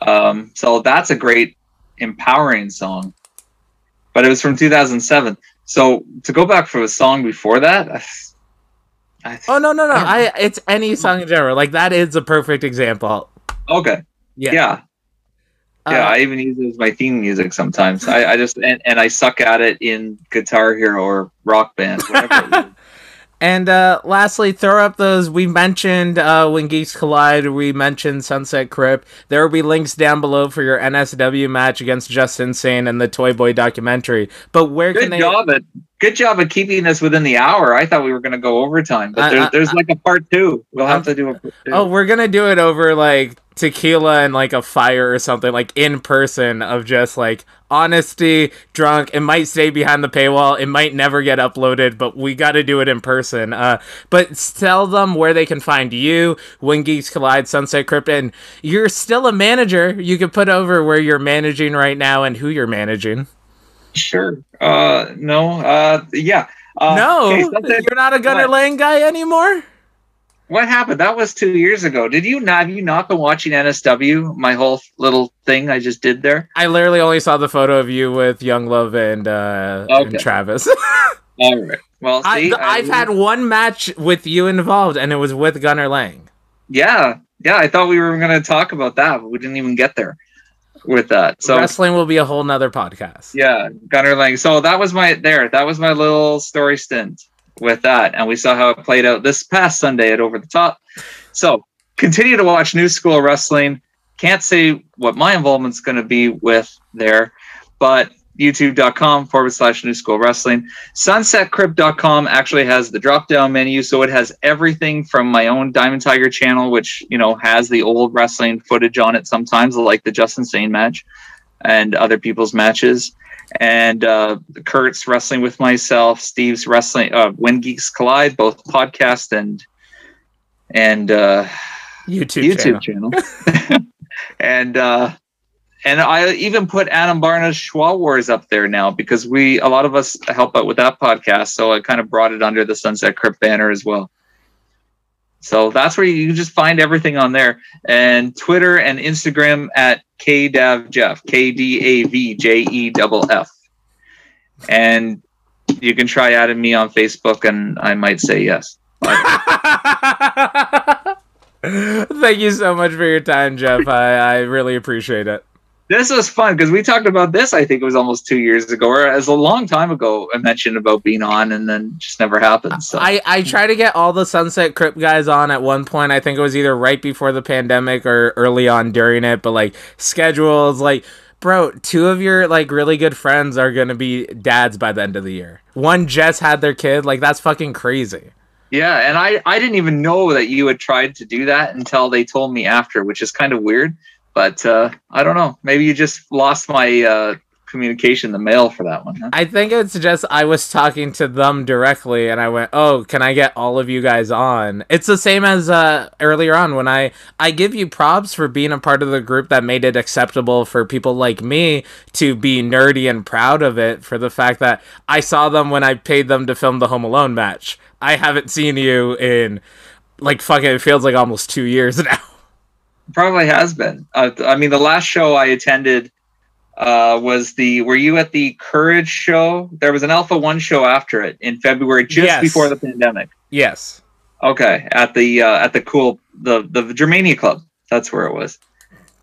Um, so that's a great, empowering song. But it was from 2007. So to go back for a song before that, I, I Oh no no no! I it's any song in general. Like that is a perfect example. okay, Yeah. yeah. Yeah, Uh, I even use it as my theme music sometimes. I, I just and, and I suck at it in Guitar Hero or Rock Band, whatever. And uh, lastly, throw up those. We mentioned uh, when Geeks Collide. We mentioned Sunset Crypt. There will be links down below for your NSW match against Justin Sane and the Toy Boy documentary. But where can good they? job at good job at keeping us within the hour. I thought we were going to go overtime, but there, I- there's like a part two. We'll have to do a part two. Oh, we're gonna do it over like tequila and like a fire or something, like in person of just like honesty, drunk. It might stay behind the paywall. It might never get uploaded, but we got to do it in person. Uh, but tell them where they can find you, When Geeks Collide, Sunset Crypt, and you're still a manager. You can put over where you're managing right now and who you're managing. sure. Uh, no. Uh, yeah. Uh, no, okay, Sunset- you're not a Gunner? Lane guy anymore. What happened? That was two years ago. Did you not? Have you not been watching NSW? My whole little thing I just did there. I literally only saw the photo of you with Young Love and uh, and Travis. <laughs> All right. Well, see, I- I've had one match with you involved, and it was with Gunnar Lang. Yeah, yeah. I thought we were going to talk about that, but we didn't even get there with that. So Wrestling will be a whole nother podcast. yeah, Gunner Lang. So that was my there. That was my little story stint with that, and we saw how it played out this past Sunday at Over the Top. So continue to watch New School Wrestling. Can't say what my involvement's going to be with there, but youtube.com forward slash new school wrestling sunsetcrypt.com actually has the drop down menu so it has everything from my own diamond tiger channel which you know has the old wrestling footage on it sometimes like the justin sane match and other people's matches and uh kurt's wrestling with myself steve's wrestling uh when geeks collide both podcast and and uh YouTube, YouTube channel. channel. <laughs> and uh and I even put Adam Barna's Schwa Wars up there now because we a lot of us help out with that podcast. So I kind of brought it under the Sunset Crypt banner as well. So that's where you can just find everything on there. And Twitter and Instagram at KDavJeff, K D A V J E F. And you can try adding me on Facebook and I might say yes. <laughs> Thank you so much for your time, Jeff. I, I really appreciate it. This was fun because we talked about this. I think it was almost two years ago, or as a long time ago. I mentioned about being on, and then just never happened. So I, I try to get all the Sunset Crypt guys on at one point. I think it was either right before the pandemic or early on during it, but like schedules, like, bro, two of your like really good friends are gonna be dads by the end of the year. One just had their kid. Like, that's fucking crazy. yeah, and I I didn't even know that you had tried to do that until they told me after, which is kind of weird. But uh, I don't know. Maybe you just lost my uh, communication the mail for that one. Huh? I think it's just I was talking to them directly and I went, "Oh, can I get all of you guys on?" It's the same as uh earlier on when I I give you props for being a part of the group that made it acceptable for people like me to be nerdy and proud of it for the fact that I saw them when I paid them to film the Home Alone match. I haven't seen you in like fucking it feels like almost 2 years <laughs> now. Probably has been. Uh, I mean, the last show I attended uh, was the. Were you at the Courage show? There was an Alpha One show after it in February, just Yes. before the pandemic. Yes. Okay, at the uh, at the cool the the Germania Club. That's where it was.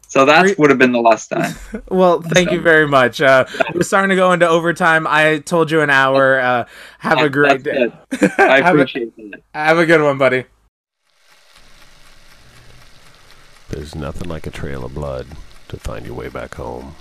So that would have been the last time. <laughs> Well, thank you very much. Uh, we're starting to go into overtime. I told you an hour. Uh, have a great day. <laughs> I appreciate that. Have a good one, buddy. There's nothing like a trail of blood to find your way back home.